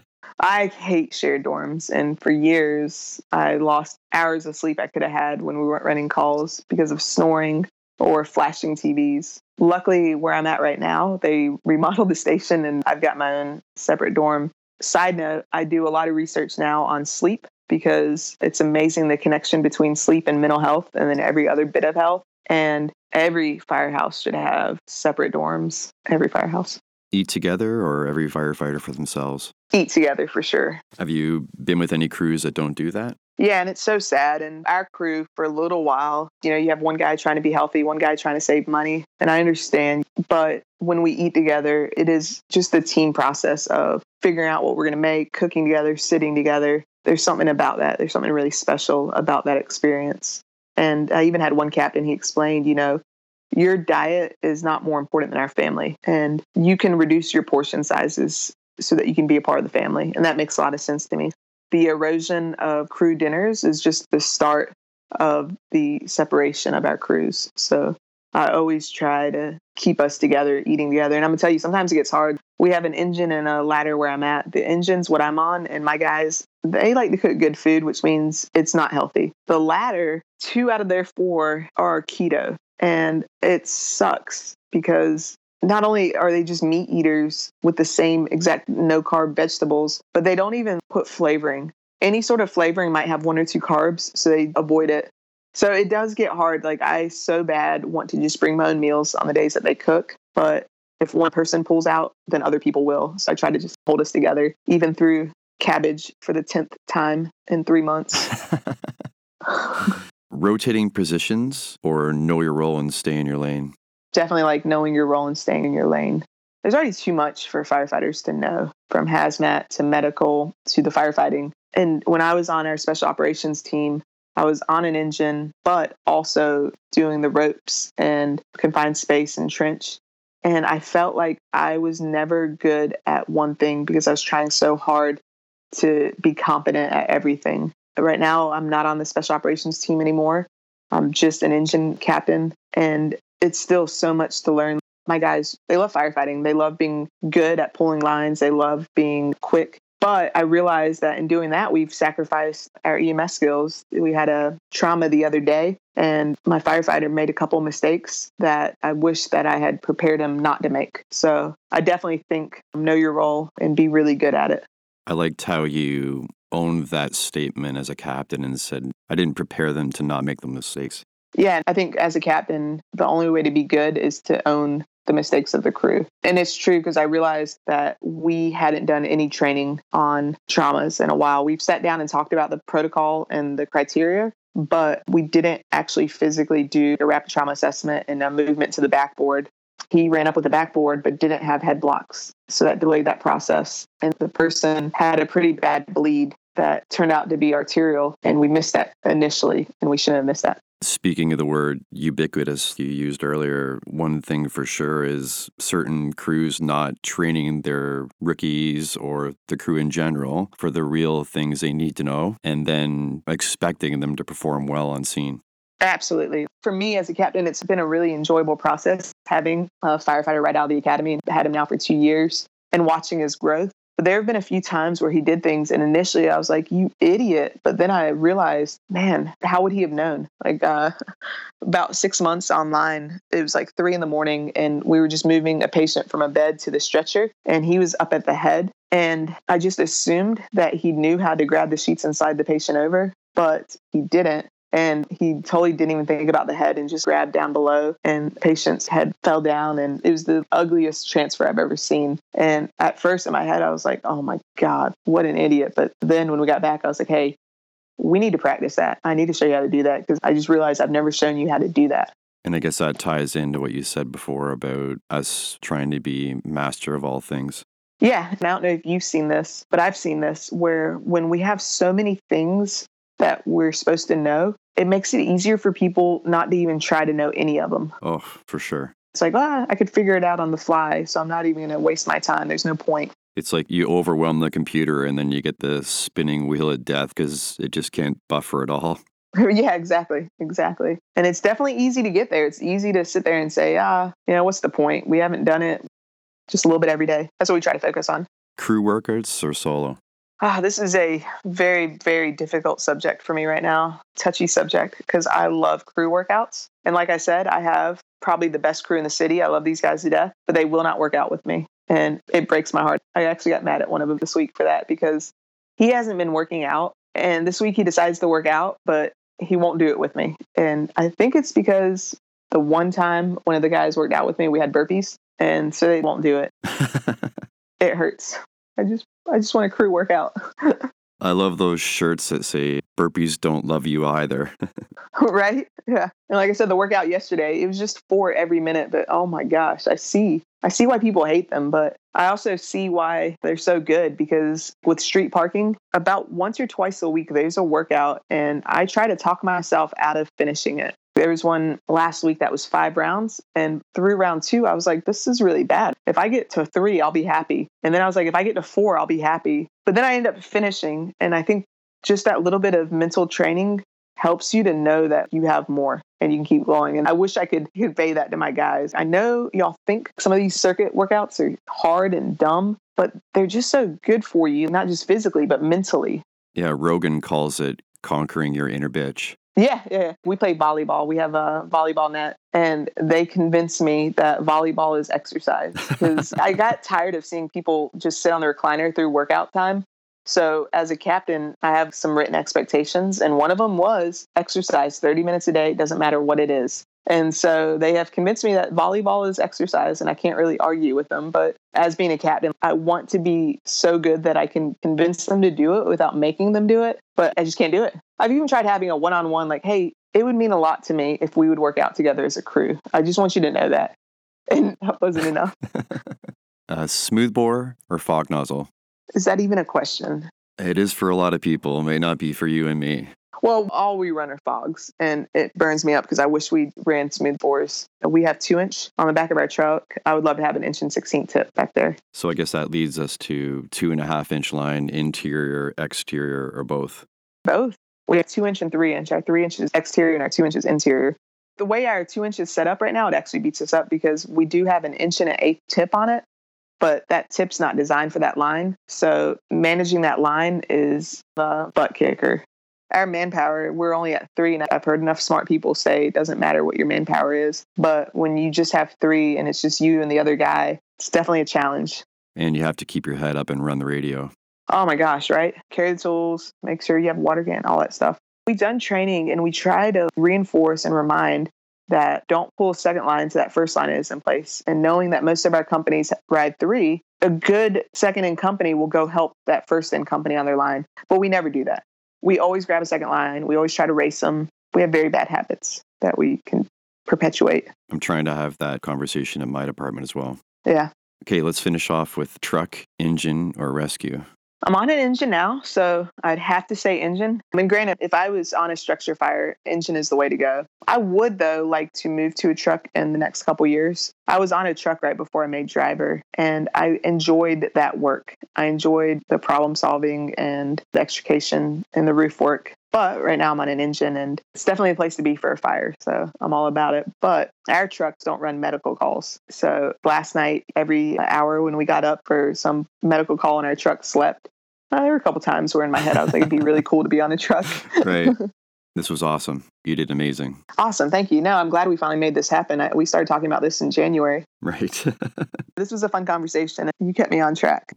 I hate shared dorms. And for years, I lost hours of sleep I could have had when we weren't running calls because of snoring or flashing TVs. Luckily, where I'm at right now, they remodeled the station and I've got my own separate dorm. Side note, I do a lot of research now on sleep because it's amazing the connection between sleep and mental health and then every other bit of health. And every firehouse should have separate dorms, every firehouse eat together or every firefighter for themselves? Eat together for sure. Have you been with any crews that don't do that? Yeah, and it's so sad. And our crew, for a little while, you know, you have one guy trying to be healthy, one guy trying to save money. And I understand. But when we eat together, it is just the team process of figuring out what we're going to make, cooking together, sitting together. There's something about that. There's something really special about that experience. And I even had one captain, he explained, you know, your diet is not more important than our family. And you can reduce your portion sizes so that you can be a part of the family. And that makes a lot of sense to me. The erosion of crew dinners is just the start of the separation of our crews. So I always try to keep us together, eating together. And I'm gonna tell you, sometimes it gets hard. We have an engine and a ladder where I'm at. The engine's what I'm on, and my guys, they like to cook good food, which means it's not healthy. The ladder, two out of their four are keto. And it sucks because not only are they just meat eaters with the same exact no carb vegetables, but they don't even put flavoring. Any sort of flavoring might have one or two carbs, so they avoid it. So it does get hard. Like I so bad want to just bring my own meals on the days that they cook, but if one person pulls out, then other people will. So I try to just hold us together, even through cabbage for the 10th time in three months. <laughs> <sighs> <laughs> rotating positions or know your role and stay in your lane? Definitely like knowing your role and staying in your lane. there's already too much for firefighters to know from hazmat to medical to the firefighting. And when I was on our special operations team, I was on an engine, but also doing the ropes and confined space and trench. And I felt like I was never good at one thing because I was trying so hard to be competent at everything. Right now, I'm not on the special operations team anymore. I'm just an engine captain, and it's still so much to learn. My guys, they love firefighting. They love being good at pulling lines. They love being quick. But I realized that in doing that, we've sacrificed our EMS skills. We had a trauma the other day, and my firefighter made a couple mistakes that I wish that I had prepared him not to make. So I definitely think know your role and be really good at it. I liked how you owned that statement as a captain and said, I didn't prepare them to not make the mistakes. Yeah, I think as a captain, the only way to be good is to own the mistakes of the crew. And it's true because I realized that we hadn't done any training on traumas in a while. We've sat down and talked about the protocol and the criteria, but we didn't actually physically do a rapid trauma assessment and a movement to the backboard he ran up with the backboard but didn't have head blocks. So that delayed that process. And the person had a pretty bad bleed that turned out to be arterial. And we missed that initially, and we shouldn't have missed that. Speaking of the word ubiquitous you used earlier, one thing for sure is certain crews not training their rookies or the crew in general for the real things they need to know and then expecting them to perform well on scene. Absolutely. For me as a captain, it's been a really enjoyable process having a firefighter right out of the academy. I had him now for two years and watching his growth. But there have been a few times where he did things, and initially I was like, "You idiot!" But then I realized, man, how would he have known? Like uh, <laughs> about six months online, it was like three in the morning, and we were just moving a patient from a bed to the stretcher, and he was up at the head, and I just assumed that he knew how to grab the sheets inside the patient over, but he didn't and he totally didn't even think about the head and just grabbed down below and patient's head fell down and it was the ugliest transfer i've ever seen and at first in my head i was like oh my god what an idiot but then when we got back i was like hey we need to practice that i need to show you how to do that because i just realized i've never shown you how to do that and I guess that ties into what you said before about us trying to be master of all things. Yeah. And I don't know if you've seen this, but I've seen this where when we have so many things that we're supposed to know, it makes it easier for people not to even try to know any of them. Oh, for sure. It's like, ah, I could figure it out on the fly, so I'm not even going to waste my time. There's no point. It's like you overwhelm the computer and then you get the spinning wheel of death because it just can't buffer it all. <laughs> yeah, exactly. Exactly. And it's definitely easy to get there. It's easy to sit there and say, ah, you know, what's the point? We haven't done it just a little bit every day. That's what we try to focus on. Crew workouts or solo? Ah, this is a very, very difficult subject for me right now. Touchy subject because I love crew workouts. And like I said, I have probably the best crew in the city. I love these guys to death, but they will not work out with me. And it breaks my heart. I actually got mad at one of them this week for that because he hasn't been working out. And this week he decides to work out, but he won't do it with me. And I think it's because the one time one of the guys worked out with me, we had burpees. And so they won't do it. <laughs> it hurts. I just I just want a crew workout. <laughs> I love those shirts that say burpees don't love you either. <laughs> right? Yeah. And like I said, the workout yesterday, it was just four every minute, but oh my gosh, I see. I see why people hate them, but I also see why they're so good because with street parking, about once or twice a week, there's a workout, and I try to talk myself out of finishing it. There was one last week that was five rounds. And through round two, I was like, this is really bad. If I get to three, I'll be happy. And then I was like, if I get to four, I'll be happy. But then I end up finishing. And I think just that little bit of mental training helps you to know that you have more and you can keep going. And I wish I could convey that to my guys. I know y'all think some of these circuit workouts are hard and dumb, but they're just so good for you, not just physically, but mentally. Yeah, Rogan calls it conquering your inner bitch. Yeah, yeah. We play volleyball. We have a volleyball net, and they convinced me that volleyball is exercise because I got <laughs> tired of seeing people just sit on the recliner through workout time. So, as a captain, I have some written expectations, and one of them was exercise 30 minutes a day, doesn't matter what it is. And so they have convinced me that volleyball is exercise, and I can't really argue with them. But as being a captain, I want to be so good that I can convince them to do it without making them do it, but I just can't do it. I've even tried having a one on one, like, hey, it would mean a lot to me if we would work out together as a crew. I just want you to know that. <laughs> And that wasn't enough. <laughs> Uh, smoothbore or fog nozzle? Is that even a question? It is for a lot of people, It may not be for you and me. Well, all we run are fogs, and it burns me up because I wish we ran smooth bores. We have two inch on the back of our truck. I would love to have an inch and 16 tip back there. So I guess that leads us to two and a half inch line, interior, exterior, or both. Both. We have two inch and three inch. Our three inches exterior and our two inches interior. The way our two inches set up right now, it actually beats us up because we do have an inch and an eighth tip on it, but that tip's not designed for that line. So managing that line is the butt kicker our manpower, we're only at three. And I've heard enough smart people say it doesn't matter what your manpower is. But when you just have three and it's just you and the other guy, it's definitely a challenge. And you have to keep your head up and run the radio. Oh my gosh, right? Carry the tools, make sure you have water can, all that stuff. We've done training and we try to reinforce and remind that don't pull a second line so that first line is in place. And knowing that most of our companies ride three, a good second in company will go help that first in company on their line. But we never do that we always grab a second line. We always try to race them. We have very bad habits that we can perpetuate. I'm trying to have that conversation in my department as well. Yeah. Okay, let's finish off with truck, engine, or rescue. I'm on an engine now, so I'd have to say engine. I mean, granted, if I was on a structure fire, engine is the way to go. I would, though, like to move to a truck in the next couple years. I was on a truck right before I made driver, and I enjoyed that work. I enjoyed the problem solving and the extrication and the roof work. But right now I'm on an engine and it's definitely a place to be for a fire. So I'm all about it. But our trucks don't run medical calls. So last night, every hour when we got up for some medical call and our truck slept, uh, there were a couple times where in my head I was like, it'd be really cool to be on a truck. <laughs> right. <laughs> This was awesome. You did amazing. Awesome. Thank you. No, I'm glad we finally made this happen. I, we started talking about this in January. Right. <laughs> this was a fun conversation. You kept me on track.